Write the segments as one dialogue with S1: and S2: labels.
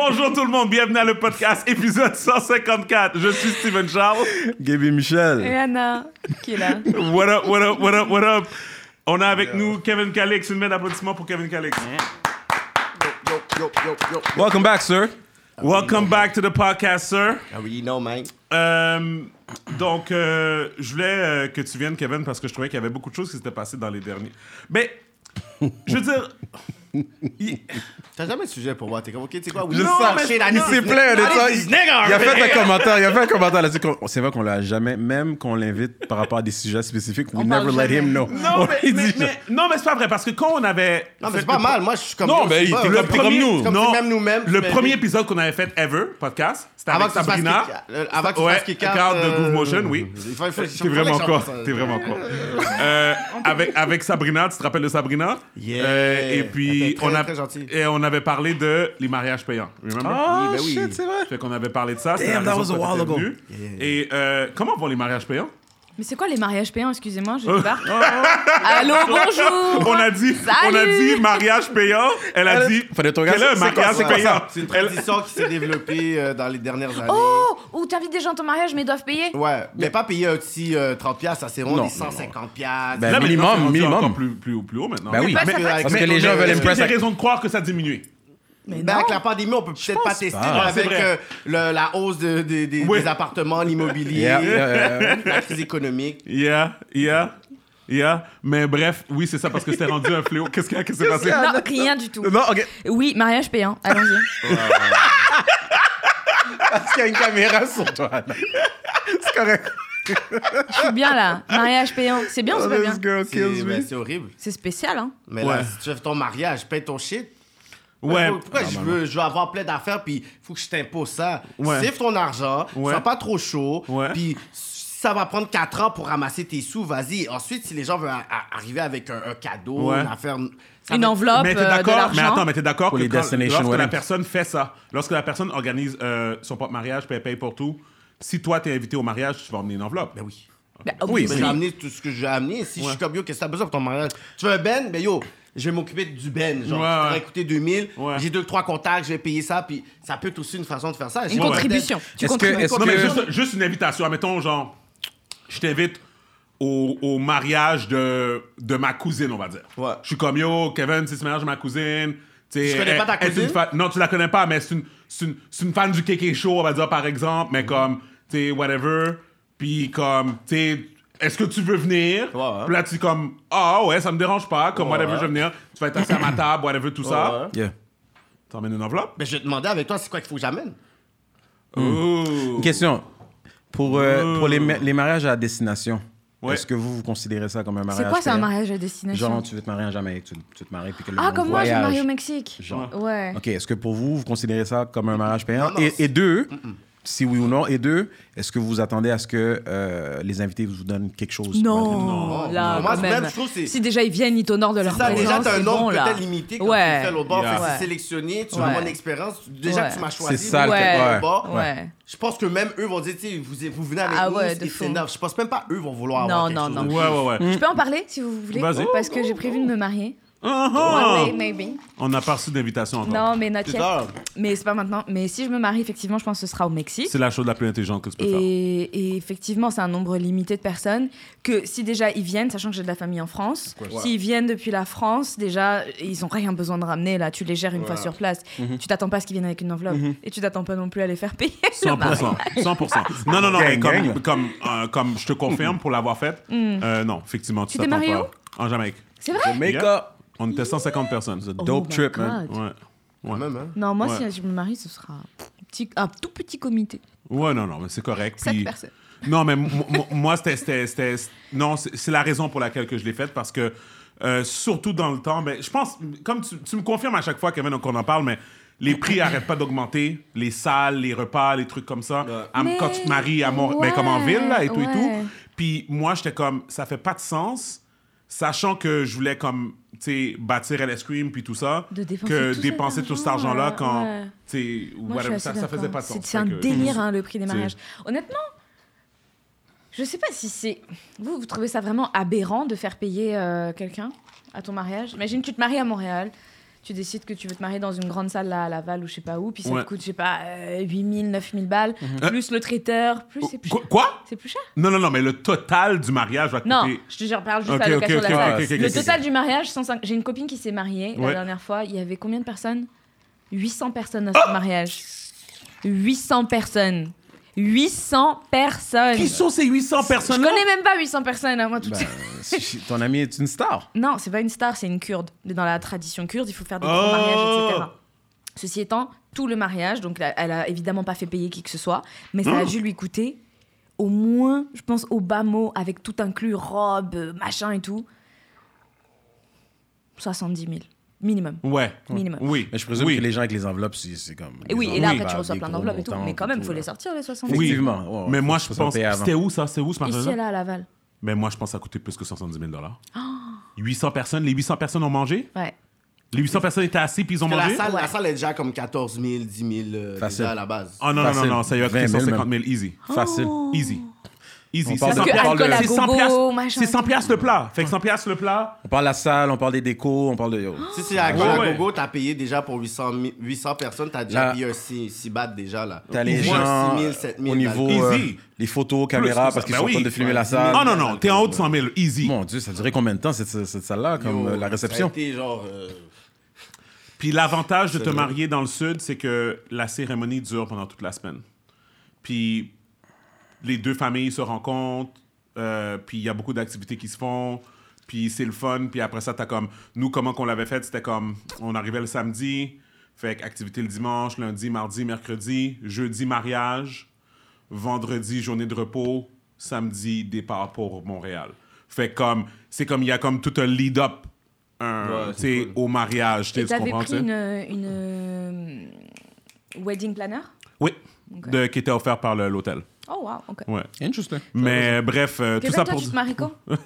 S1: Bonjour tout le monde, bienvenue à le podcast épisode 154. Je suis Steven Charles.
S2: Gaby Michel.
S3: Et Anna, qui est là?
S1: What up, what up, what up, what up? On a avec nous Kevin Calix. Une main d'applaudissement pour Kevin Calix.
S2: Yo, yo, yo, yo. Welcome back, sir.
S1: Welcome back to the podcast, sir.
S2: I already know, man.
S1: Euh, donc, euh, je voulais euh, que tu viennes, Kevin, parce que je trouvais qu'il y avait beaucoup de choses qui s'étaient passées dans les derniers. Mais, je veux dire. il-
S4: T'as jamais de sujet pour moi, t'es comme, ok, tu sais quoi,
S1: Je Non, sais, mais- shit, I
S2: Il
S1: need
S2: s'est plaint de ça. Il, il a fait un commentaire. Il a fait un commentaire là-dessus. qu'on- C'est vrai qu'on l'a jamais, même qu'on l'invite par rapport à des sujets spécifiques, we
S3: On parle
S2: never let
S3: jamais.
S2: him know.
S1: Non,
S2: On
S1: mais,
S2: lui
S1: mais-
S2: dit
S1: mais- non, mais c'est pas vrai, parce que quand on avait.
S4: Non, mais c'est pas
S1: le-
S4: mal, moi, je suis comme.
S2: Non, mais
S4: c'est
S2: il
S4: le
S2: comme- nous.
S4: Comme
S1: non,
S4: c'est même nous-mêmes.
S1: le
S4: mais-
S1: premier épisode qu'on avait fait ever, podcast, c'était
S4: Avant
S1: avec
S4: que tu fasses
S1: Sabrina.
S4: kick- euh, Avant que tu
S1: Ouais,
S4: fasses kick-out,
S1: kick-out de
S4: euh,
S1: Groove Motion, oui.
S4: Il faut- il faut- il faut-
S1: T'es vraiment quoi? T'es vraiment quoi? Euh, avec, avec Sabrina, tu te rappelles de Sabrina?
S4: Yeah.
S1: Euh, et
S4: Elle
S1: puis,
S4: était très,
S1: on, a,
S4: très gentille.
S1: et on avait parlé de les mariages payants. Remember?
S2: Oh,
S4: ben oui.
S2: shit, c'est vrai.
S1: Fait qu'on avait parlé de ça.
S2: Damn, that was a while ago.
S1: Et euh, comment vont les mariages payants?
S3: Mais c'est quoi les mariages payants? Excusez-moi, je débarque. Allô, bonjour.
S1: On a dit, on a dit mariage payant. Elle a
S2: Elle-
S1: dit,
S2: Fallait te
S1: quel est
S2: regarder,
S1: un
S2: c'est quoi
S1: mariage
S2: ça?
S1: payant?
S4: C'est une tradition qui s'est développée euh, dans les dernières années.
S3: Oh, ou t'invites des gens à ton mariage, mais ils doivent payer?
S4: Ouais, mais pas payer un petit euh, 30$, piastres, ça c'est vraiment
S2: Non,
S4: des 150$. piastres.
S2: Ben,
S1: Là, maintenant,
S2: minimum,
S1: c'est rendu
S2: minimum.
S1: encore plus, plus, plus haut maintenant.
S2: Ben oui, mais- parce
S4: Mais-
S2: que les gens
S4: mais-
S2: veulent
S1: Est-ce que
S2: impress.
S1: j'ai raison de croire que ça a diminué?
S3: Mais
S4: Ben, avec la pandémie, on peut peut-être pas tester
S2: pas.
S1: Ah,
S4: avec euh, le- la hausse de- de- des-
S1: Oui.
S4: des appartements, l'immobilier,
S2: Yeah, yeah, yeah.
S4: la crise économique.
S1: Yeah, yeah, yeah. Mais bref, oui, c'est ça, parce que c'était rendu un fléau. Qu'est-ce qui a- qu'est-ce qui s'est passé?
S3: Non, rien du tout.
S2: Non, ok.
S3: Oui, mariage payant. Allons-y.
S2: Parce qu'il y a une caméra sur toi. C'est correct.
S3: Je suis bien là. Mariage payant. C'est bien ou c'est pas bien?
S4: C'est
S2: kills
S4: ben, c'est horrible.
S3: C'est spécial, hein
S4: Mais
S1: Ouais.
S4: là, si tu fais ton mariage, paye ton shit.
S1: Ouais.
S4: Pourquoi je veux, je veux avoir plein d'affaires, puis il faut que je t'impose ça.
S1: Ouais.
S4: Save ton argent,
S1: Ouais.
S4: sois pas trop chaud,
S1: Ouais.
S4: puis ça va prendre 4 ans pour ramasser tes sous, vas-y. Ensuite, si les gens veulent arriver avec un, un cadeau,
S1: Ouais.
S4: une affaire... ça
S3: Une enveloppe,
S1: Mais t'es
S3: euh,
S1: d'accord, mais attends, mais t'es d'accord que
S2: les
S1: quand-
S2: destination
S1: lorsque la personne fait ça, lorsque la personne organise euh, son propre mariage, puis elle paye pour tout, si toi t'es invité au mariage, tu vas emmener une enveloppe.
S4: Ben oui.
S3: Bah,
S2: Oui,
S4: Mais j'ai amené tout ce que j'ai amené. Si je suis comme yo, qu'est-ce que t'as besoin pour ton mariage? Tu veux un ben? Ben yo, je vais m'occuper du ben. Genre,
S1: Ouais,
S4: ça
S1: ouais.
S4: va coûter 2000.
S1: Ouais.
S4: J'ai deux, trois contacts, je vais payer ça. Puis ça peut être aussi une façon de faire ça.
S3: Une contribution. Tu
S2: Est-ce que- est-ce
S1: Non, mais
S2: que-
S1: juste, juste une invitation. Admettons, genre, je t'invite au, au mariage de, de ma cousine, on va dire.
S4: Ouais.
S1: Je suis comme, yo, Kevin, c'est le mariage de ma cousine. Tu sais,
S4: Je connais pas ta cousine?
S1: fan- Non, tu la connais pas, mais c'est une, c'est une, c'est une fan du Kéké Show, on va dire, par exemple. Mais comme, tu sais, whatever. Puis comme, tu sais, est-ce que tu veux venir?
S4: Ouais, ouais.
S1: Puis là, tu es comme, ah ouais, ça me dérange pas. Comme,
S4: Ouais,
S1: whatever, je veux venir. Tu vas être assis à ma table, whatever, tout ça.
S4: Ouais.
S2: Yeah.
S1: T'emmènes une enveloppe?
S4: Ben, je vais te demander avec toi, c'est quoi qu'il faut que j'amène?
S1: Ooh.
S2: Une question. Pour, euh, pour les, ma- les mariages à destination,
S1: Ouais.
S2: est-ce que vous, vous considérez ça comme un mariage
S3: C'est quoi, c'est un
S2: payant?
S3: mariage à destination?
S2: Genre, tu veux te marier en Jamaïque, tu, tu te maries, puis que le
S3: Ah, comme moi, je me
S2: voyage.
S3: marie au Mexique.
S2: Genre.
S3: Ouais.
S2: OK, est-ce que pour vous, vous considérez ça comme un mariage payant?
S4: Non, non,
S2: et,
S4: c'est-
S2: et deux, si oui ou non, et deux, est-ce que vous attendez à ce que euh, les invités vous donnent quelque chose?
S3: Non,
S4: Non.
S3: là,
S4: Moi,
S3: quand
S4: même,
S3: même.
S4: je trouve que c'est-
S3: Si déjà ils viennent, ils t'honorent de leur
S4: ça, déjà,
S3: présence,
S4: t'as un nombre
S3: bon,
S4: peut-être limité quand
S3: Ouais.
S4: tu fais l'autre bord.
S1: Yeah.
S3: Ouais.
S4: c'est sélectionné, tu
S3: Ouais.
S4: as mon expérience. Déjà
S3: Ouais.
S4: que tu m'as choisi.
S2: C'est ça, le
S4: bord.
S3: Ouais.
S4: Je pense que même eux vont dire, tu sais, vous, vous venez avec
S3: Ah
S4: nous,
S3: ouais,
S4: c'est enough. Je pense même pas eux vont vouloir
S3: Non,
S4: avoir quelque
S3: non,
S4: chose.
S3: non.
S1: ouais, ouais.
S3: Je peux en parler si vous voulez?
S1: Vas-y.
S3: Parce que j'ai prévu de me marier. One day, maybe.
S1: On n'a pas reçu d'invitation encore.
S3: Non, mais not yet. Mais c'est pas maintenant. Mais si je me marie, effectivement, je pense que ce sera au Mexique.
S1: C'est la chose la plus intelligente que tu peux faire.
S3: Et, et effectivement, c'est un nombre limité de personnes que si déjà ils viennent, sachant que j'ai de la famille en France, s'ils viennent depuis la France, déjà, ils ont rien besoin de ramener là. Tu les gères une fois sur place. Tu t'attends pas à ce qu'ils viennent avec une enveloppe et tu t'attends pas non plus à les faire payer. le
S1: 100%.
S3: mariage.
S1: 100%. Non, non, non,
S2: Gang,
S1: mais comme,
S2: gang.
S1: comme, euh, comme je te confirme pour l'avoir faite, euh, non, effectivement, tu t'attends
S3: marié
S1: pas. En Jamaïque.
S3: C'est vrai
S2: Jamaica,
S1: On était 150 personnes.
S2: it's a
S3: Oh
S2: dope
S3: my
S2: trip, man.
S3: God.
S1: Ouais.
S4: Quand même, hein.
S3: Non, moi,
S1: Ouais.
S3: si je me marie, ce sera un, petit- un tout petit comité.
S1: Ouais, non, non, mais c'est correct.
S3: Sept
S1: Puis-
S3: personnes.
S1: Non, mais mo- mo- moi, c'était- c'était. c'était- Non, c'est c'est la raison pour laquelle que je l'ai faite parce que, euh, surtout dans le temps, ben, je pense, comme tu, tu me confirmes à chaque fois, Kevin, qu'on en parle, mais les prix n'arrêtent pas d'augmenter. Les salles, les repas, les trucs comme ça. À-
S3: Mais-
S1: Quand tu te maries à Mont- ben, comme en
S3: ouais,
S1: ville, là, et tout et
S3: ouais.
S1: tout. Puis moi, j'étais comme, ça fait pas de sens. Sachant que je voulais comme, tu sais, bâtir LS Cream puis tout ça,
S3: De dépenser
S1: que
S3: tout
S1: dépenser tout cet argent-là
S3: argent,
S1: quand,
S3: ouais.
S1: tu whatever,
S3: suis
S1: ça, ça faisait pas de sens.
S3: C'est un
S1: que-
S3: délire, hein, le prix des mariages. Honnêtement, je sais pas si c'est. Vous, vous trouvez ça vraiment aberrant de faire payer euh, quelqu'un à ton mariage Imagine, tu te maries à Montréal, tu décides que tu veux te marier dans une grande salle là, à Laval ou je sais pas où, puis ça
S1: Ouais.
S3: te coûte, je sais pas, euh, 8000, 9000 balles,
S1: Euh,
S3: plus le traiteur, plus c'est plus
S1: Quoi,
S3: cher.
S1: quoi?
S3: C'est plus cher
S1: Non, non, non, mais le total du mariage va te
S3: Non,
S1: coûter.
S3: je te jure, parle juste la location de la salle.
S1: ok,
S3: le total du mariage, 105 j'ai une copine qui s'est mariée
S1: Ouais.
S3: la dernière fois. Il y avait combien de personnes? 800 personnes à ce mariage. 800 personnes. 800 personnes.
S1: Qui sont ces 800
S3: Je
S1: personnes
S3: connais même pas 800 personnes, hein, moi,
S2: Ben,
S3: seule.
S2: si- ton ami est une star.
S3: Non, c'est pas une star, c'est une kurde. Dans la tradition kurde, il faut faire des
S1: Oh.
S3: grands mariages, etc. Ceci étant, tout le mariage, donc elle a évidemment pas fait payer qui que ce soit, mais ça a dû lui coûter au moins, je pense, au bas mot, avec tout inclus, robe, machin et tout, 70 000. Minimum.
S1: Ouais.
S3: Minimum.
S1: Oui.
S2: Mais je présume
S1: oui.
S2: que les gens avec les enveloppes, c'est c'est comme.
S3: Et oui, et là, après, tu reçois plein d'enveloppes et tout. Mais quand même, il faut les sortir, les 70 000.
S1: Oui.
S2: Effectivement. ouais,
S1: Mais moi, je pense. C'était où ça? C'est où ce
S3: Ici,
S1: mariage
S3: là, à Laval.
S1: Mais moi, je pense que ça a coûté plus que 170 000
S3: Oh.
S1: 800 personnes. Les 800 personnes ont mangé?
S3: Ouais.
S1: Les 800 personnes étaient assis puis ils ont mangé?
S4: la, salle,
S3: Ouais.
S4: la salle est déjà comme 14 000, 10 000 euh,
S2: Facile.
S4: déjà à la base.
S1: Oh non, non, non,
S2: Facile.
S1: non, ça y a coûté
S2: 20 000
S1: 150 000 easy.
S2: Facile.
S3: Oh.
S1: Easy. Easy.
S2: On
S1: C'est
S2: parle
S1: 100
S2: de-
S3: Parce que
S2: on parle
S3: alcool
S2: de-
S3: à
S1: c'est 100
S3: gogo,
S1: piastres-
S3: machin.
S1: C'est 100 piastres le plat. Fait que 100 piastres le plat.
S2: On parle de la salle, on parle des décos, on parle de. yo.
S4: Si c'est à
S1: ouais.
S4: gogo, t'as payé déjà pour 800, mi- 800 personnes, t'as déjà payé un 6, bahts déjà là.
S2: T'as les gens
S4: 6 000, 7 000
S2: au niveau
S1: Easy.
S2: euh, les photos, caméras, parce qu'ils
S1: Ben
S2: sont en
S1: oui.
S2: train de filmer
S4: Ouais,
S2: la
S4: 10 000.
S2: salle.
S1: Oh non, non, t'es en haut de 100 000. Easy.
S2: Mon Dieu, ça durait combien de temps cette, salle-là, comme
S4: Yo,
S2: euh, la réception
S4: Ça a été genre. euh,
S1: Puis l'avantage de te marier dans le sud, c'est que la cérémonie dure pendant toute la semaine. Puis les deux familles se rencontrent, euh, puis il y a beaucoup d'activités qui se font, puis c'est le fun. Puis après ça, t'as comme... Nous, comment qu'on l'avait fait, c'était comme... On arrivait le samedi, fait que activité le dimanche, lundi, mardi, mercredi, jeudi, mariage, vendredi, journée de repos, samedi, départ pour Montréal. Fait que comme... C'est comme... Il y a comme tout un lead-up un,
S4: Ouais, cool.
S1: au mariage, tu tu
S3: pris une, une euh, wedding planner?
S1: Oui, de, qui était offert par l'hôtel.
S3: Oh, wow, ok.
S1: Ouais.
S2: Interesting.
S1: Mais bref, euh, tout ça
S3: toi,
S1: pour.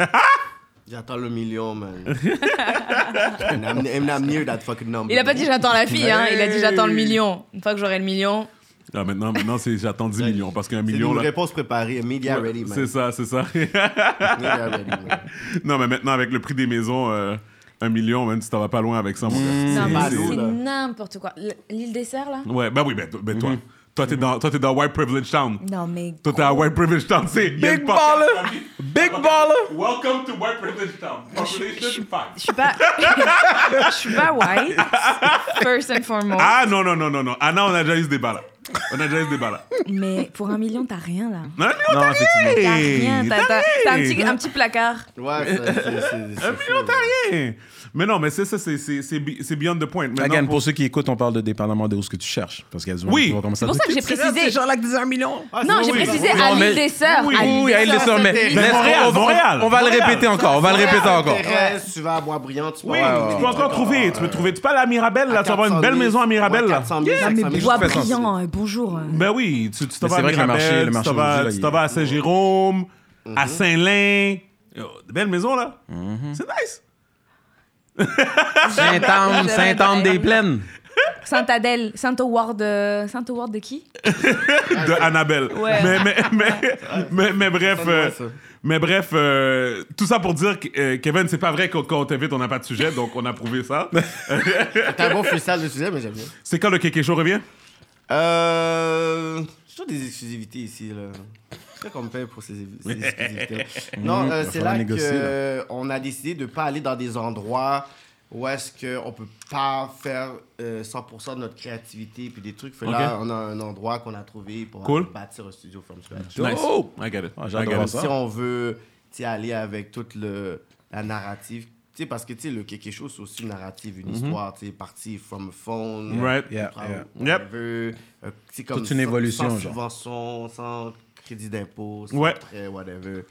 S4: J'attends le million, man. and, I'm, and I'm near that fucking number.
S3: Il a pas dit j'attends la fille, hein. il a dit j'attends le million. Une fois que j'aurai le million.
S1: Ah, maintenant, maintenant c'est j'attends 10 millions parce qu'un
S4: C'est
S1: million
S4: une
S1: là.
S4: réponse préparée. Media
S1: Ouais,
S4: ready, man.
S1: C'est ça, c'est ça.
S4: Media ready, man.
S1: non, mais maintenant, avec le prix des maisons, euh, un million, même si t'en vas pas loin avec ça, mon gars.
S3: Non, mais
S4: pas
S1: c'est-
S3: c'est n'importe quoi. L'île des Serres, là?
S1: Ouais, ben oui, ben, ben toi.
S2: Mhm.
S1: Toi, t'es dans, toi, t'es dans White Privilege Town.
S3: Non, mais.
S1: Toi, t'es à White Privilege Town. C'est
S2: Big baller! Big baller!
S1: Welcome to White Privilege Town. Population five.
S3: Je suis pas. Je suis pas white, first and foremost.
S1: Ah non, non, non, non, non. Ah non, on a déjà eu ce débat là. On a déjà eu ce débat là.
S3: Mais pour un million, t'as rien, là.
S1: Un million, t'as
S2: effectivement.
S3: T'as
S1: rien.
S3: rien. T'as un petit, un petit placard.
S4: Ouais, c'est-
S1: Un million, t'as rien. Mais non, mais c'est ça, c'est- c'est c'est bi- c'est beyond the point. Maintenant,
S2: Again,
S1: pour-
S2: pour ceux qui écoutent, on parle de dépendamment de où ce que tu cherches. Parce qu'il y a du monde
S1: Oui.
S2: qui va commencer
S3: C'est pour ça que j'ai précisé.
S2: Ces gens-là qui disent un million.
S4: Ah,
S3: Non, j'ai
S4: oui,
S3: précisé
S4: oui.
S3: à l'île des Sœurs.
S1: Oui,
S3: à l'île des Sœurs.
S2: mais
S1: Montréal,
S2: on va-
S1: Montréal.
S2: On va le répéter encore. On va le répéter encore.
S4: Tu vas à Bois-Brillant, tu peux
S1: Oui, tu peux encore trouver. Tu peux
S4: euh,
S1: trouver. Tu peux aller à Mirabel, là, tu vas avoir une
S4: 400
S1: belle
S4: 000,
S1: maison à Mirabel,
S4: ouais,
S1: là.
S4: 400 000,
S3: Non,
S4: 500
S3: mais
S4: 000.
S3: bois
S2: fais ça,
S3: brillant, bonjour.
S1: Ben oui, tu tu t'en vas
S2: c'est
S1: à
S2: vrai que le marché-
S1: Mirabel,
S2: le
S1: tu
S2: marché
S1: t'en vas-
S2: aujourd'hui, là,
S1: tu
S2: il-
S1: t'en vas à Saint-Jérôme, à Saint-Lin. Yo, de belles maisons, là. C'est nice.
S2: Saint-Anne, Saint-Anne des Plaines.
S3: Saint-Adèle, Saint-Howard, euh, Saint-Howard de qui?
S1: De Annabelle.
S3: Ouais.
S1: Mais, mais, mais, mais, mais bref, euh,
S4: ça.
S1: mais bref, euh, tout ça pour dire que euh, Kevin, c'est pas vrai que quand on t'invite, on n'a pas de sujet, donc on a prouvé ça.
S4: T'as un bon freestyle de sujet, mais j'aime bien.
S1: c'est quand le Kéké Show revient?
S4: Euh. J'ai des exclusivités ici, là. C'est qu'on me paye pour ces, ces exclusivités. non, euh, c'est là qu'on a décidé de pas aller dans des endroits où est-ce qu'on peut pas faire euh, 100% de notre créativité puis des trucs. Fait là, on a un endroit qu'on a trouvé pour
S1: Cool.
S4: bâtir un studio from scratch.
S1: Nice.
S2: Oh!
S1: I get it. I get it.
S4: Si on veut tu sais, aller avec toute le, la narrative, sais, parce que tu sais, le quelque chose, c'est aussi une narrative, une histoire, tu sais, partie from a phone.
S1: Right.
S2: Yeah, yeah.
S1: Yep.
S4: whatever, euh, c'est comme
S2: Toute une
S4: sans-
S2: évolution,
S4: Sans
S2: genre.
S4: subvention, sans crédit d'impôt, sans
S1: Ouais.
S4: prêt, whatever.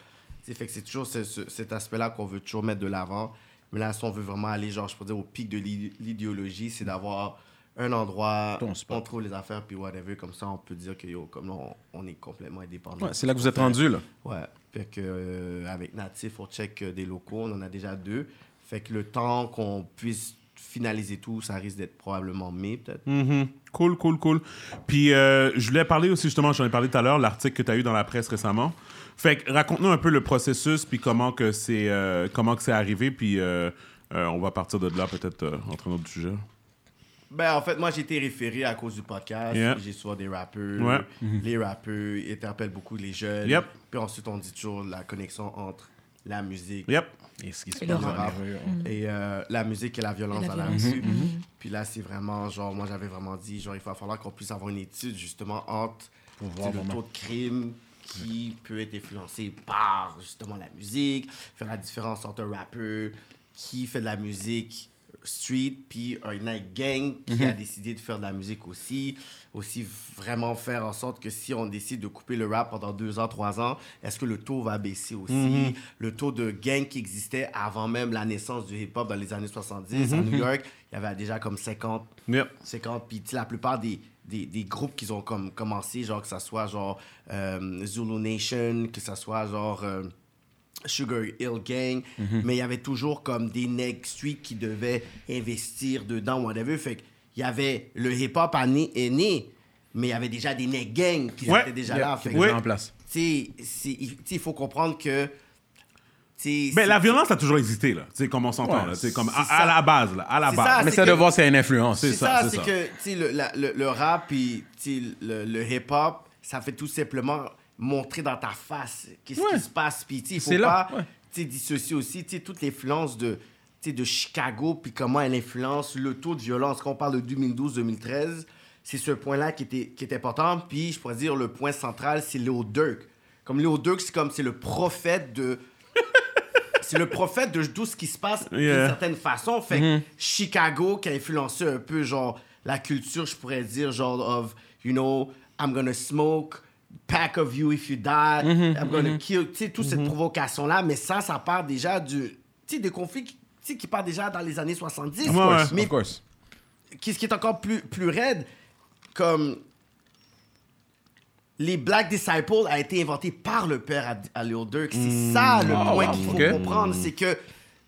S4: Fait que c'est toujours ce- ce- cet aspect-là qu'on veut toujours mettre de l'avant. Mais là, si on veut vraiment aller, genre, je peux dire, au pic de l'i- l'idéologie, c'est d'avoir un endroit,
S2: spot.
S4: on trouve les affaires, puis whatever, comme ça, on peut dire que, yo, comme là, on, on est complètement indépendant.
S2: Ouais, c'est là que vous êtes rendu, là.
S4: Ouais. Fait que, euh, avec Natif, on check euh, des locaux. On en a déjà deux. Fait que le temps qu'on puisse finaliser tout, ça risque d'être probablement mai, peut-être.
S1: Mhm. Cool, cool, cool. Puis euh, je voulais parler aussi, justement, j'en ai parlé tout à l'heure, l'article que tu as eu dans la presse récemment. Fait que raconte-nous un peu le processus, puis comment que c'est euh, comment que c'est arrivé, puis euh, euh, on va partir de là peut-être euh, entre un autre sujet.
S4: Ben, en fait, moi, j'ai été référé à cause du podcast.
S1: Yeah.
S4: J'ai souvent des rappeurs.
S1: Ouais.
S4: Les rappeurs interpellent beaucoup les jeunes.
S1: Yep.
S4: Puis ensuite, on dit toujours la connexion entre la musique
S1: Yep.
S2: Et ce qui se passe
S4: rap.
S2: les rues,
S4: et euh, la musique et la violence
S3: Et la
S4: la
S3: violence.
S4: musique. Puis là, c'est vraiment, genre, moi, j'avais vraiment dit, genre, il va falloir qu'on puisse avoir une étude, justement, entre
S2: Pour voir
S4: le taux de crime qui peut être influencé par, justement, la musique, faire la différence entre un rappeur qui fait de la musique street, puis un night gang qui a décidé de faire de la musique aussi. Aussi, vraiment faire en sorte que si on décide de couper le rap pendant deux ans, trois ans, est-ce que le taux va baisser aussi? Le taux de gang qui existait avant même la naissance du hip-hop dans les années 70 à New York, il y avait déjà comme 50
S1: Yep.
S4: 50 puis la plupart des, des, des groupes qui ont comme commencé genre que ça soit genre euh, Zulu Nation que ça soit genre euh, Sugar Hill Gang mais il y avait toujours comme des nègres street qui devaient investir dedans whatever fait que il y avait le hip hop est né, est né mais il y avait déjà des nègres gang qui
S1: Ouais.
S4: étaient déjà
S2: Yeah,
S4: là fait
S1: Oui.
S2: en place.
S4: tu sais, c'est- il tu sais, il faut comprendre que tu sais,
S1: Ben, la violence a toujours existé, là. Tu sais, comme on s'entend,
S2: Ouais,
S1: là. Tu sais, comme à, la base, là. À la base.
S4: ça,
S2: Mais
S4: c'est
S2: ça
S4: que-
S2: de voir, c'est une influence.
S1: C'est ça,
S4: ça,
S1: c'est
S4: que tu sais, le, la- le, le rap puis tu sais, le, le hip-hop, ça fait tout simplement montrer dans ta face qu'est-ce
S2: Ouais.
S4: qui se passe. Puis il faut pas
S2: ouais.
S4: dissocier aussi tu sais, toute l'influence de, de Chicago puis comment elle influence le taux de violence. Quand on parle de 2012-2013, c'est ce point-là qui était, qui est important. Puis je pourrais dire le point central, c'est Lil Durk. Comme Lil Durk, c'est comme c'est le prophète de... c'est le prophète de tout ce qui se passe
S1: Yeah.
S4: d'une certaine façon. Fait que Chicago qui a influencé un peu, genre, la culture, je pourrais dire, genre, of, you know, I'm gonna smoke, pack of you if you die, I'm gonna kill, tu sais, toute cette provocation-là. Mais ça, ça part déjà du, tu sais, des conflits qui, tu sais, qui partent déjà dans les années 70.
S1: Ouais, ouais.
S4: Mais
S2: Of course.
S4: qu'est-ce qui est encore plus, plus raide, comme les Black Disciples a été inventé par le père à, à Lil Durk. C'est ça le
S2: Ah,
S4: point
S2: wow,
S4: qu'il faut comprendre, c'est que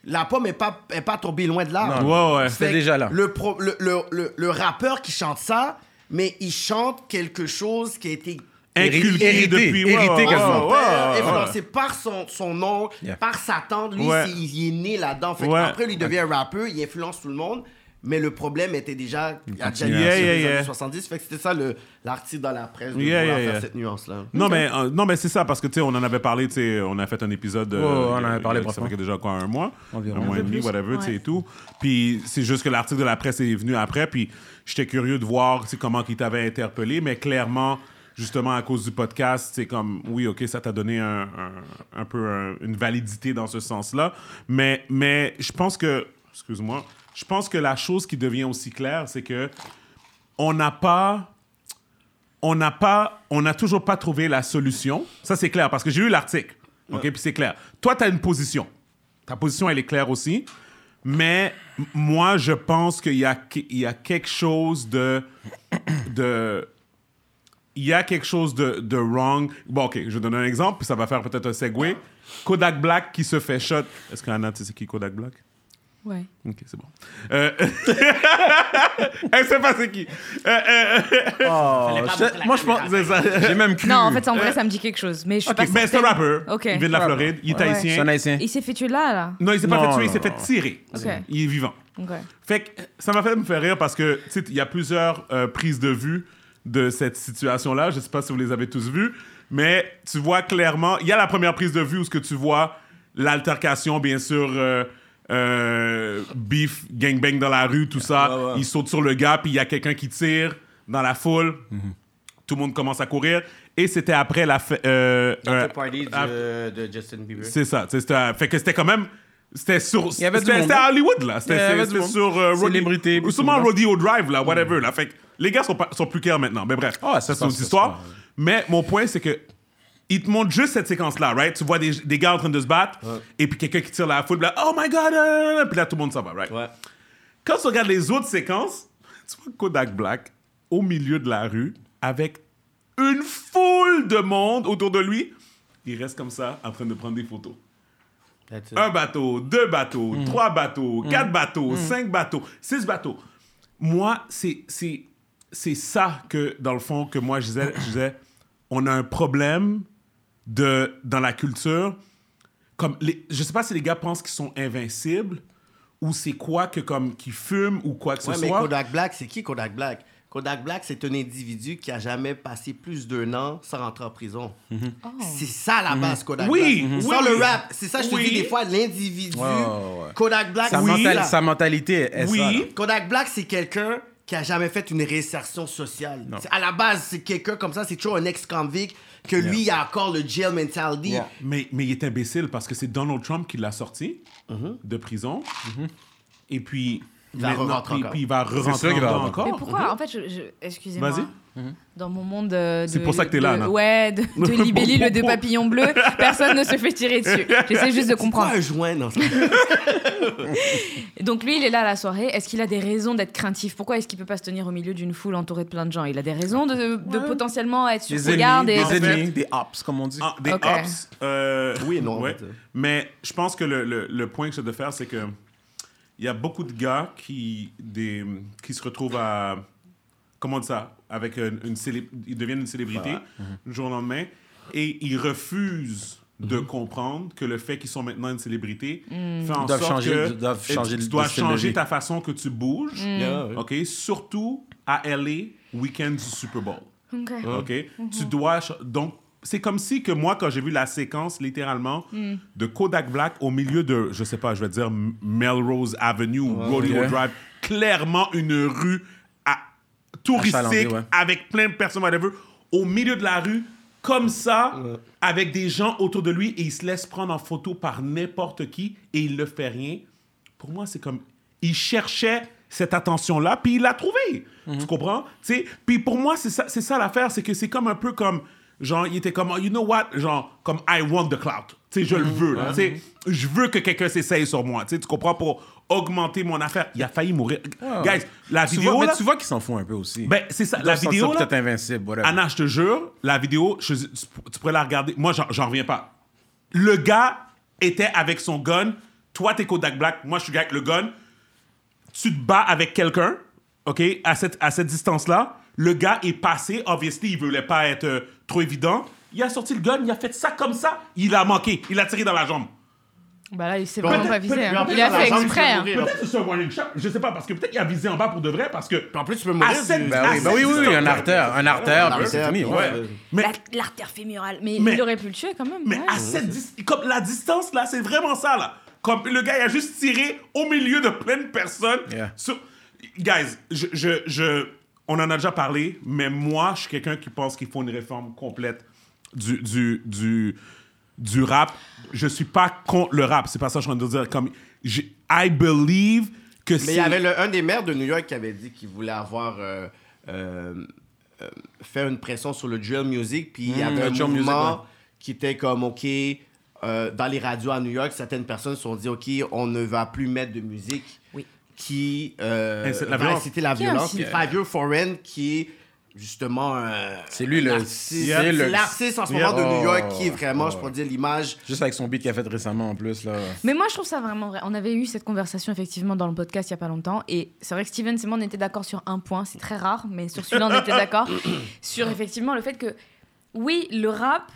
S4: la pomme n'est pas, est pas tombée loin de là.
S1: Ouais, ouais.
S2: C'était déjà là.
S4: Le, pro- le, le, le, le rappeur qui chante ça, mais il chante quelque chose qui a été
S1: Inculqué
S2: Hérité,
S1: depuis...
S2: hérité
S1: ouais,
S2: quasiment.
S1: ouais,
S4: son père,
S1: ouais, ouais.
S4: influencé par son, son oncle,
S2: Yeah.
S4: par sa tante. Lui,
S1: Ouais.
S4: il est né là-dedans.
S1: Ouais.
S4: Après, lui, il devient un rappeur, il influence tout le monde. Mais le problème était déjà, il a déjà.
S1: Yeah,
S4: sur
S1: yeah,
S4: les
S1: yeah.
S4: années 70. Fait que c'était ça le- l'article dans la presse de faire cette nuance-là.
S1: Non, mais, euh, non, mais c'est ça, parce que, tu sais, on en avait parlé, tu sais, on a fait un épisode. euh,
S2: on en avait
S1: il y a-
S2: parlé,
S1: Ça fait déjà quoi, un mois?
S2: Environ.
S1: Un mois et demi,
S2: plus.
S1: whatever, tu sais, et tout. Puis c'est juste que l'article de la presse est venu après, puis j'étais curieux de voir, comment il t'avait interpellé, mais clairement, justement, à cause du podcast, c'est comme, oui, OK, ça t'a donné un, un, un peu un- une validité dans ce sens-là. Mais, mais je pense que, excuse-moi, je pense que la chose qui devient aussi claire, c'est que on n'a pas on n'a pas, on n'a toujours pas trouvé la solution. Ça, c'est clair, parce que j'ai lu l'article. OK, puis c'est clair. Toi, tu as une position. Ta position, elle est claire aussi. Mais moi, je pense qu'il y a, y a quelque chose de. de il y a quelque chose de, de wrong. Bon, OK, je vais donner un exemple, puis ça va faire peut-être un segue. Kodak Black qui se fait shot. Est-ce qu'Anna, tu sais c'est qui Kodak Black?
S3: Ouais.
S1: Ok, c'est bon. Euh... Elle sait pas c'est qui. Euh, euh,
S2: Oh, je- moi, je pense.
S1: c'est ça.
S2: J'ai même cru.
S3: Non, en fait, en vrai, ça me dit quelque chose. Mais je suis
S1: Ok,
S3: pas
S1: mais c'est un
S3: certaine.
S1: rappeur.
S3: Ok.
S1: Il vient de la Floride. Il est
S3: Ouais.
S1: haïtien.
S2: C'est un haïtien.
S3: Il s'est fait tuer là, là?
S1: Non, il s'est pas fait tuer, il s'est fait tirer.
S3: Ok.
S1: Il est vivant.
S3: Ok.
S1: Fait que ça m'a fait me faire rire parce que, tu sais, il y a plusieurs euh, prises de vue de cette situation-là. Je sais pas si vous les avez tous vues, mais tu vois clairement, il y a la première prise de vue où ce que tu vois l'altercation, bien sûr, euh, euh, beef, gangbang dans la rue, tout ça.
S4: Ouais, ouais.
S1: Il saute sur le gars, puis il y a quelqu'un qui tire dans la foule. Tout le monde commence à courir. Et c'était après la... euh, euh,
S4: Party de, de Justin Bieber.
S1: c'est ça. Fait que c'était quand même. C'était sur.
S2: y avait du
S1: C'était
S2: monde,
S1: c'était à? Hollywood, là. C'était sur. euh,
S2: Célébrité,
S1: Sûrement Rodeo Drive, là, whatever. Là. Fait que les gars sont, pas- sont plus clairs maintenant. Mais bref, ça, c'est une autre histoire.
S2: ça.
S1: Mais mon point, c'est que. Il te montre juste cette séquence-là, right? Tu vois des, des gars en train de se battre, et puis quelqu'un qui tire la foule, là, oh my god, euh, puis là, tout le monde s'en va, right?
S4: Ouais.
S1: Quand tu regardes les autres séquences, tu vois Kodak Black au milieu de la rue avec une foule de monde autour de lui. Il reste comme ça en train de prendre des photos.
S4: That's it.
S1: Un bateau, deux bateaux, trois bateaux, quatre bateaux, cinq bateaux, six bateaux. Moi, c'est, c'est, ça que, dans le fond, que moi, je disais, je disais on a un problème de, dans la culture. Comme les, je sais pas si les gars pensent qu'ils sont invincibles ou c'est quoi que comme qui fume ou quoi que
S4: Ouais,
S1: ce
S4: mais
S1: soit.
S4: Kodak Black, c'est qui Kodak Black? Kodak Black, c'est un individu qui a jamais passé plus d'un an sans rentrer en prison. C'est ça la base, Kodak
S1: Oui,
S4: Black.
S1: oui,
S4: Sans le
S1: oui.
S4: rap, c'est ça, je te
S1: Oui.
S4: dis des fois, l'individu. Kodak Black,
S2: Sa, sa mentalité est
S1: Oui.
S2: ça. là.
S4: Kodak Black, c'est quelqu'un qui a jamais fait une réinsertion sociale. À la base, c'est quelqu'un comme ça, c'est toujours un ex-convict que lui, il a encore le jail mentality.
S2: Yeah.
S1: Mais, mais il est imbécile parce que c'est Donald Trump qui l'a sorti
S4: Mhm.
S1: de prison. Et puis.
S4: Il va re-rentrer
S1: puis,
S4: encore.
S1: puis il va re-rentrer encore.
S3: Mais pourquoi En fait, je, je- excusez-moi.
S1: Vas-y.
S3: Dans mon monde de.
S1: C'est pour ça que t'es
S3: de-
S1: là.
S3: Ouais, de, de libellule, de papillon bleu, personne ne se fait tirer dessus. J'essaie juste de
S4: C'est quoi
S3: comprendre.
S4: un joint ça?
S3: Donc lui, il est là à la soirée. Est-ce qu'il a des raisons d'être craintif? Pourquoi est-ce qu'il peut pas se tenir au milieu d'une foule entourée de plein de gens? Il a des raisons de, de potentiellement être sur
S2: Des
S3: et...
S2: des, ennemis, des ops, comme on dit.
S1: Ah, des
S3: Ok.
S1: ops. euh,
S4: Oui et non, en
S1: ouais.
S4: fait.
S1: Mais je pense que le, le, le point que j'ai de faire, c'est que il y a beaucoup de gars qui, des, qui se retrouvent à. Comment dire ça Avec une, une célé- Ils deviennent une célébrité du jour au lendemain et ils refusent de comprendre que le fait qu'ils sont maintenant une célébrité fait en sorte
S2: changer-
S1: que
S2: doivent changer
S1: tu dois changer ta façon que tu bouges.
S4: Yeah, ouais.
S1: OK Surtout à LA, week-end du Super Bowl.
S3: Ok.
S1: OK? Tu dois. Donc, c'est comme si que moi, quand j'ai vu la séquence, littéralement, de Kodak Black au milieu de, je sais pas, je vais dire Melrose Avenue ou Rodeo
S2: Ouais.
S1: Drive, clairement une rue à- touristique
S2: ouais.
S1: avec plein de personnes, whatever, au milieu de la rue, comme ça, avec des gens autour de lui, et il se laisse prendre en photo par n'importe qui, et il ne fait rien. Pour moi, c'est comme. Il cherchait cette attention-là, puis il l'a trouvé. Tu comprends? Tu sais, Puis pour moi, c'est ça, c'est ça l'affaire, c'est que c'est comme un peu comme. Genre, il était comme, oh, you know what? Genre, comme I want the clout. Tu sais, je le veux. là. Tu sais, je veux que quelqu'un s'essaye sur moi. Tu sais, tu comprends? Pour augmenter mon affaire. Il a failli mourir. Guys, la
S2: tu
S1: vidéo.
S2: vois,
S1: là,
S2: mais tu vois qu'ils s'en font un peu aussi.
S1: ben, c'est ça.
S2: Ils
S1: La vidéo. là,
S2: invincible, whatever.
S1: Anna, je te jure, la vidéo, je- tu, tu pourrais la regarder. Moi, j'en- reviens pas. Le gars était avec son gun. Toi, t'es Kodak Black. Moi, je suis gars avec le gun. Tu te bats avec quelqu'un, OK, à cette, à cette distance-là. Le gars est passé. Obviously, il voulait pas être euh, trop évident. Il a sorti le gun, il a fait ça comme ça. Il a manqué. Il a tiré dans la jambe.
S3: Bah là, il s'est vraiment pas visé. hein. Il a fait exprès. hein.
S1: Peut-être que c'est un warning shot. Je sais pas, parce que peut-être qu'il a visé en bas pour de vrai, parce que.
S4: En plus, tu peux mourir.
S1: À cette-
S4: du-
S2: Ben oui, ben oui, oui, oui,
S1: distance.
S2: un artère, un artère, puis c'est
S4: artère,
S2: fini. Ouais.
S4: ouais.
S1: Mais,
S3: La- L'artère fémorale. Mais,
S1: Mais-
S3: il aurait pu le tuer quand même.
S1: Mais
S3: ouais.
S1: à cette dis- comme la distance là, c'est vraiment ça là. Comme le gars il a juste tiré au milieu de plein de personnes.
S2: Yeah.
S1: sur- Guys, je, je, je- on en a déjà parlé, mais moi, je suis quelqu'un qui pense qu'il faut une réforme complète du, du, du, du rap. Je suis pas contre le rap, c'est pas ça que je suis en train de dire. Comme, I believe que
S4: Mais
S1: c'est.
S4: il y avait le- un des maires de New York qui avait dit qu'il voulait avoir euh, euh, euh, fait une pression sur le drill music, puis il y
S2: Mm,
S4: avait un
S2: drill music,
S4: mouvement
S2: ouais.
S4: qui était comme, OK, euh, dans les radios à New York, certaines personnes se sont dit, OK, on ne va plus mettre de musique
S3: Oui.
S4: Qui euh,
S1: Incite la
S4: va
S1: violence.
S4: inciter la
S3: Qui
S4: violence. Puis Five Year Foreign, qui est justement.
S2: C'est lui, le- c'est
S4: l'artiste en ce
S2: Yeah.
S4: moment de New York qui est
S2: Oh,
S4: vraiment,
S2: oh.
S4: je pourrais dire, l'image...
S2: Juste avec son beat qu'il a fait récemment en plus. là.
S3: Mais moi, je trouve ça vraiment vrai. On avait eu cette conversation effectivement dans le podcast il y a pas longtemps. Et c'est vrai que Steven et moi, on était d'accord sur un point. C'est très rare, mais sur celui-là, on était d'accord. sur effectivement le fait que, oui, le rap,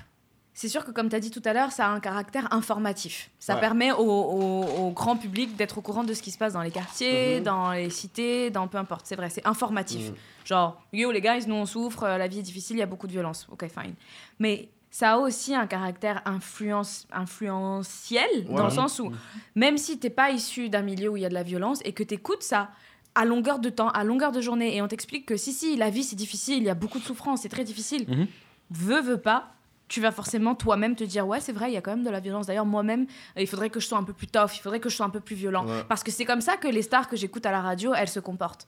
S3: c'est sûr que comme tu as dit tout à l'heure, ça a un caractère informatif. Ça
S4: Ouais.
S3: permet au, au- au grand public d'être au courant de ce qui se passe dans les quartiers,
S4: Mhm.
S3: dans les cités, dans peu importe. C'est vrai, c'est informatif. Genre, yo les guys, nous on souffre, euh, la vie est difficile, il y a beaucoup de violence. Ok, fine. Mais ça a aussi un caractère influence, influentiel, dans le sens où, même si t'es pas issu d'un milieu où il y a de la violence et que t'écoutes ça à longueur de temps, à longueur de journée, et on t'explique que si, si, la vie c'est difficile, il y a beaucoup de souffrance, c'est très difficile.
S2: Mhm.
S3: Veux, veux pas, tu vas forcément toi-même te dire ouais c'est vrai il y a quand même de la violence d'ailleurs moi-même euh, il faudrait que je sois un peu plus tough il faudrait que je sois un peu plus violent
S4: Ouais.
S3: parce que c'est comme ça que les stars que j'écoute à la radio elles se comportent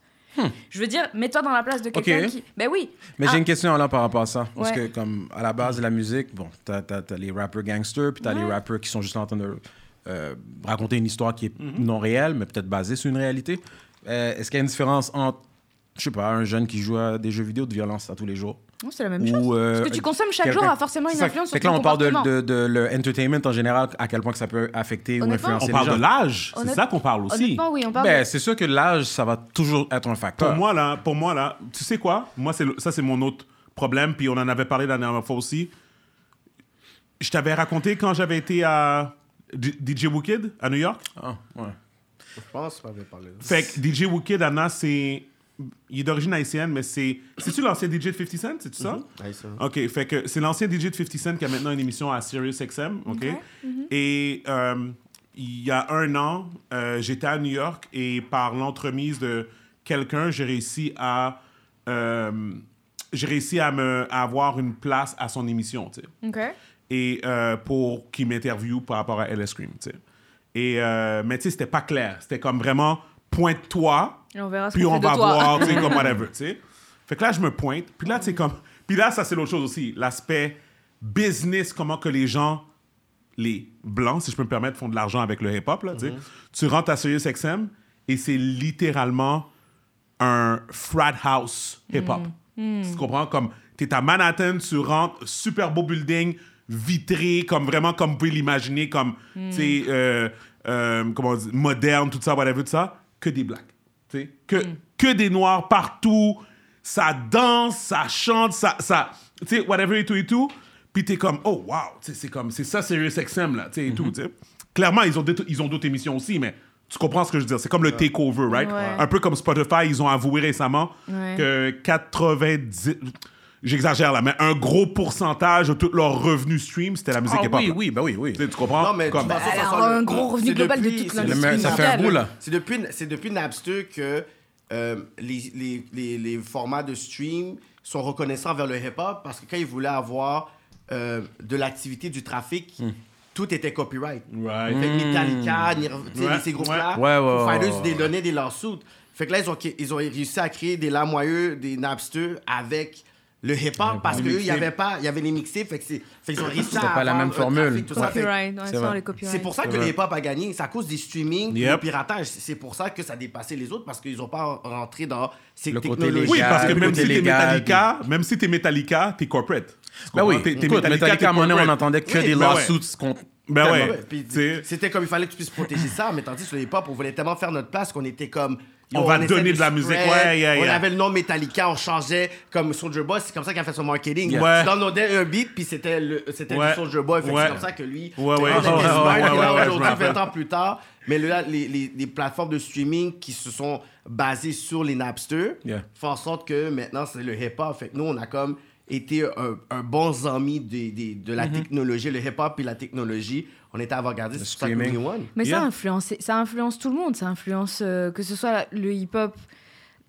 S3: je veux dire mets-toi dans la place de quelqu'un
S2: Hmm.
S3: Qui ben oui
S2: Mais
S3: Ah.
S2: j'ai une question là par rapport à ça. Parce que, comme à la base de la musique, bon, t'as as, les rappers gangsters, puis t'as les rappers qui sont juste en train de euh, raconter une histoire qui est non réelle, mais peut-être basée sur une réalité. Euh, Est-ce qu'il y a une différence entre, je sais pas, un jeune qui joue à des jeux vidéo de violence à tous les jours
S3: Non, c'est la même
S2: ou,
S3: chose
S2: euh,
S3: ce que tu consommes chaque jour a forcément une influence
S2: Fait
S3: sur
S2: que là,
S3: ton
S2: on parle de, de, de le entertainment en général, à quel point que ça peut affecter ou influencer
S1: On parle
S2: les gens.
S1: de l'âge. C'est ça qu'on parle aussi.
S3: oui on parle
S2: Ben,
S3: de-
S2: c'est sûr que l'âge, ça va toujours être un facteur.
S1: Pour moi, là, pour moi, là, tu sais quoi? Moi, c'est le- ça, c'est mon autre problème, puis on en avait parlé la dernière fois aussi. Je t'avais raconté quand j'avais été à DJ Wicked, à New York?
S2: Ah, ouais.
S4: Je pense avait parlé.
S1: Fait que DJ Wicked, Anna, c'est. Il est d'origine haïtienne, mais c'est. C'est-tu l'ancien DJ de 50 Cent? C'est-tu ça?
S4: Ouais, ça.
S1: OK, fait que c'est l'ancien DJ de 50 Cent qui a maintenant une émission à Sirius XM, OK? Et euh, il y a un an, euh, j'étais à New York et par l'entremise de quelqu'un, j'ai réussi à... euh, j'ai réussi à, me, à avoir une place à son émission, tu sais.
S3: Ok.
S1: Et euh, pour qu'il m'interviewe par rapport à LS Scream, tu sais. Et, euh, mais tu sais, c'était pas clair. C'était comme vraiment, pointe-toi,
S3: Et on verra ce
S1: puis on
S3: fait de
S1: va
S3: toi.
S1: voir, tu sais, comme whatever, tu sais. Fait que là, je me pointe, puis là, tu sais, comme... Puis là, ça, c'est l'autre chose aussi, l'aspect business, comment que les gens, les blancs, si je peux me permettre, font de l'argent avec le hip-hop, là, tu sais. Tu rentres à Sirius XM, et c'est littéralement un frat house hip-hop. Tu comprends? Comme, t'es à Manhattan, tu rentres, super beau building, vitré, comme vraiment comme vous pouvez l'imaginer, comme, tu sais, euh, euh, comment on dit, moderne, tout ça, whatever, tout ça, que des blacks. Tu sais, que, que des noirs partout, ça danse, ça chante, ça, ça tu sais, whatever et tout et tout. Puis t'es comme, oh wow, c'est comme, c'est ça Sirius XM, là, tu sais, et tout, tu sais. Clairement, ils ont d'autres- ils ont d'autres émissions aussi, mais tu comprends ce que je veux dire. C'est comme le takeover, right?
S3: Ouais.
S1: Un peu comme Spotify, ils ont avoué récemment
S3: Ouais.
S1: que 90, j'exagère là, mais un gros pourcentage de tous leurs revenus stream, c'était la musique
S2: Ah
S1: hip-hop.
S2: oui,
S1: là.
S2: oui, bah oui, oui.
S1: Tu sais, tu comprends?
S4: Non, mais de
S1: Comme-
S4: toute ça
S3: Alors, un gros revenu global de
S4: depuis-
S3: toute
S4: c'est
S3: l'industrie
S4: depuis
S2: Ça fait un
S4: Napster.
S2: bout, là.
S4: C'est depuis, c'est depuis Napster que euh, les, les, les, formats de stream sont reconnaissants vers le hip-hop parce que quand ils voulaient avoir euh, de l'activité, du trafic,
S2: Hmm.
S4: tout était copyright.
S1: Right.
S4: Fait que Metallica, tu sais,
S1: Ouais,
S4: ces groupes-là,
S2: ouais. Ouais, ouais,
S4: Foo
S2: ouais,
S4: Fighters,
S2: ouais,
S4: des données des lawsuits. Fait que là, ils ont, ils ont réussi à créer des lamoyeux, des Napster avec le hip-hop parce qu'eux, il y avait pas, il y avait les mixés, fait que c'est, fait qu'ils ont réussi à
S2: pas la même formule.
S3: ouais,
S2: C'est
S4: pour ça que le hip-hop a gagné. C'est à cause des streaming,
S1: Yep.
S4: du piratage. C'est pour ça que ça a dépassé les autres parce qu'ils n'ont pas rentré dans ces
S2: Le côté
S4: technologies.
S1: Oui,
S2: légal,
S1: parce que même si t'es
S2: légal,
S1: Metallica, même si t'es Metallica, t'es corporate.
S2: Ben oui,
S1: T'es-
S2: Metallica, à un moment donné, on n'entendait que
S4: Oui,
S2: des
S1: ben ouais.
S2: lawsuits contre...
S1: Ben ouais.
S4: Puis. C'était comme il fallait que tu puisses protéger ça, mais tandis que sur le hip-hop, on voulait tellement faire notre place qu'on était comme.
S1: On va donner de la musique, ouais, yeah,
S4: On
S1: yeah.
S4: avait le nom Metallica, on changeait comme Soldier Boy, c'est comme ça qu'il a fait son marketing.
S1: Yeah. Ouais.
S4: Tu downloadais un beat, puis c'était le- c'était
S1: Ouais.
S4: du Soldier Boy. Fait
S1: Ouais.
S4: C'est comme ça que lui.
S1: Ouais, ouais.
S4: on aujourd'hui,
S1: rappelle.
S4: 20 ans plus tard. Mais là, les, les, les plateformes de streaming qui se sont basées sur les Napster font en sorte que maintenant, c'est le hip-hop. Fait que nous, on a comme été un, un bon ami des- de la technologie, le hip-hop et la technologie. On était avant-gardiste, c'est pour ça.
S3: Mais
S1: Yeah.
S3: ça, influence, ça influence tout le monde. Ça influence euh, que ce soit le hip-hop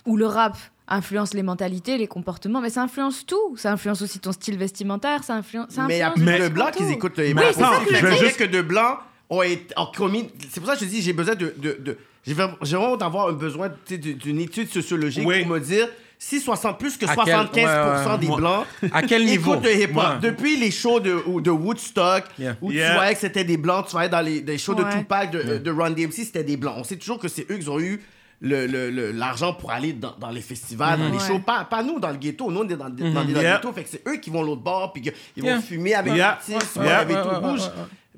S3: ou le rap influence les mentalités, les comportements, mais ça influence tout. Ça influence aussi ton style vestimentaire, ça influence. Ça
S4: Mais il y a plus de blancs qui écoutent le
S1: attends,
S4: aussi.
S1: je veux juste-
S4: que de blancs ont, été, ont commis... C'est pour ça que je dis j'ai besoin de... de, de- j'ai vraiment d'avoir un besoin de- d'une étude sociologique
S1: Oui.
S4: pour me dire si 60, plus que
S2: À quel-
S4: 75%
S2: ouais, ouais.
S4: des
S2: Moi-
S4: blancs
S2: À quel niveau?
S4: écoutent le hip-hop.
S2: Moi.
S4: Depuis les shows de, de Woodstock,
S2: Yeah.
S4: où
S1: Yeah.
S4: tu voyais que c'était des blancs, tu voyais dans les, des shows de. Tupac, de, de Run DMC, c'était des blancs. On sait toujours que c'est eux qui ont eu le- le- le- l'argent pour aller dans, dans les festivals, dans les
S3: Ouais.
S4: shows. Pas, pas nous dans le ghetto. Nous, on est dans, dans, des- dans
S1: Yeah.
S4: le ghetto. Fait que c'est eux qui vont l'autre bord, puis ils
S2: Yeah.
S4: vont fumer avec
S1: Yeah.
S4: l'artiste,
S1: Ouais.
S4: avec
S2: Ouais,
S4: tout
S2: ouais.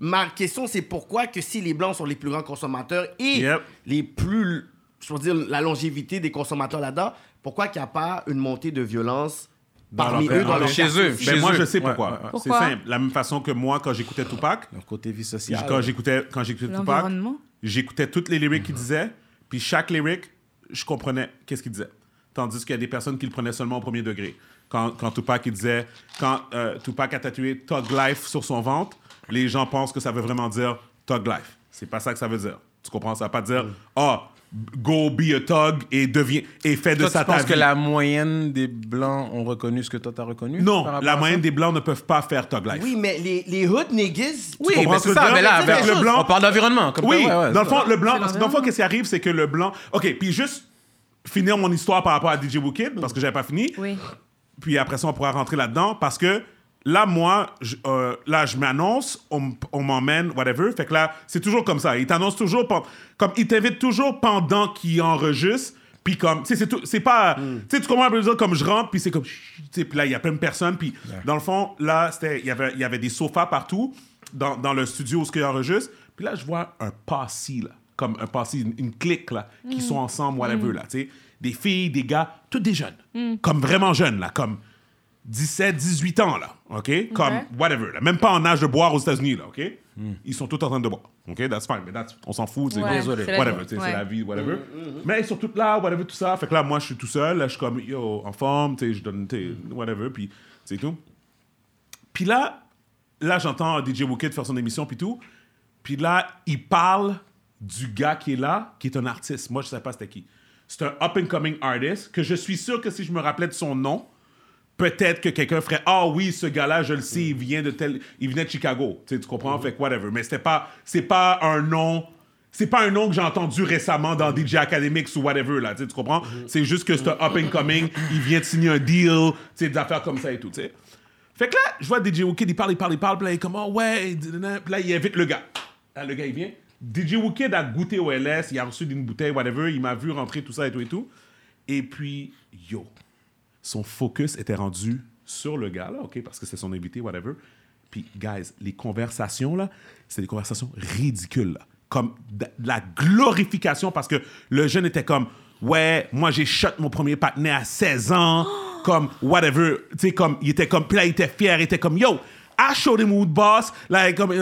S4: Ma question, c'est pourquoi que si les Blancs sont les plus grands consommateurs et
S1: Yep.
S4: les plus, je veux dire, la longévité des consommateurs là-dedans, pourquoi qu'il n'y a pas une montée de violence parmi eux dans
S1: dans
S4: leur
S2: chez eux.
S1: Ben moi,
S2: eux.
S1: je sais pourquoi.
S2: ouais, ouais.
S1: C'est
S3: Pourquoi?
S1: Simple. La même façon que moi, quand j'écoutais Tupac,
S2: Leur côté vie sociale.
S1: quand j'écoutais, quand j'écoutais Tupac, j'écoutais toutes les lyrics qu'il disait, puis chaque lyric, je comprenais qu'est-ce qu'il disait. Tandis qu'il y a des personnes qui le prenaient seulement au premier degré. Quand, quand Tupac, il disait, quand euh, Tupac a tatoué Thug Life sur son ventre, les gens pensent que ça veut vraiment dire Thug Life. C'est pas ça que ça veut dire. Tu comprends? Ça pas dire, ah, go be a thug et deviens, et fais de
S2: Toi,
S1: ça
S2: tu
S1: ta
S2: penses que la moyenne des Blancs ont reconnu ce que toi, t'as reconnu?
S1: Non, la moyenne des Blancs ne peuvent pas faire Thug Life.
S4: Oui, mais les, les hood niggas...
S2: Oui, mais c'est ça. Mais là, avec
S1: le blanc-
S2: on parle d'environnement.
S1: Oui,
S2: ouais, ouais,
S1: dans le fond, le blanc, parce que dans le fond, qu'est-ce qui arrive, c'est que le blanc. OK, puis juste finir mon histoire par rapport à DJ Wicked, parce que j'avais pas fini.
S3: Oui.
S1: Puis après ça, on pourra rentrer là-dedans, parce que là, moi, je, euh, là, je m'annonce, on, m'emmène, whatever. Fait que là, c'est toujours comme ça. Il t'annonce toujours, comme il t'invite toujours pendant qu'il enregistre. Puis comme, tu sais, c'est tout- c'est pas, tu sais, tu comprends un peu dire, comme je rentre, puis c'est comme, chut, tu sais, puis là, il y a plein de personnes, puis dans le fond, là, c'était, il y avait, il y avait des sofas partout dans, dans le studio où ce qu'il enregistre. Puis là, je vois un passy, là, comme un passy, une, une clique, là, qui sont ensemble, whatever, là, tu sais. Des filles, des gars, tous des jeunes. Comme vraiment jeunes, là, comme 17, 18 ans, là, OK? Comme, whatever, là. Même pas en âge de boire aux États-Unis, là, OK? Ils sont tous en train de boire. OK, that's fine. Mais that's- on s'en fout. c'est-
S3: Ouais,
S2: Désolé.
S3: c'est la
S1: Whatever,
S3: vie.
S1: tu sais,
S3: Ouais.
S1: c'est la vie, whatever. Mais ils sont tous là, whatever, tout ça. Fait que là, moi, je suis tout seul. Là, je suis comme, yo, en forme, tu sais, je donne, tu sais, whatever, puis c'est tout. Puis là, là, j'entends DJ Wicked faire son émission, puis tout. Puis là, il parle du gars qui est là, qui est un artiste. Moi, je sais pas c'était qui. C'est un up-and-coming artist que je suis sûr que si je me rappelais de son nom, peut-être que quelqu'un ferait Ah oui, ce gars-là, je le sais, il vient de tel. Il venait de Chicago. Tu, sais, tu comprends? Fait que whatever. Mais c'était pas. C'est pas un nom. C'est pas un nom que j'ai entendu récemment dans DJ Academics ou whatever, là. Tu sais, tu comprends? C'est juste que c'est un up-and-coming. il vient de signer un deal. Tu sais, des affaires comme ça et tout, tu sais. Fait que là, je vois DJ Wicked, il parle, il parle, il parle, puis là, il est comme, oh ouais, puis là, il invite le gars. Là, le gars, il vient. DJ Wicked a goûté au LS, il a reçu une bouteille, whatever, il m'a vu rentrer, tout ça et tout et tout. Et puis, yo, son focus était rendu sur le gars, OK, parce que c'est son invité, whatever. Puis, guys, les conversations, là, c'est des conversations ridicules. Comme de la glorification, parce que le jeune était comme, ouais, moi, j'ai shot mon premier partenaire à 16 ans, comme, whatever. Tu sais, comme, il était comme, puis il était fier, il était comme, yo, Who the boss. Like, comme,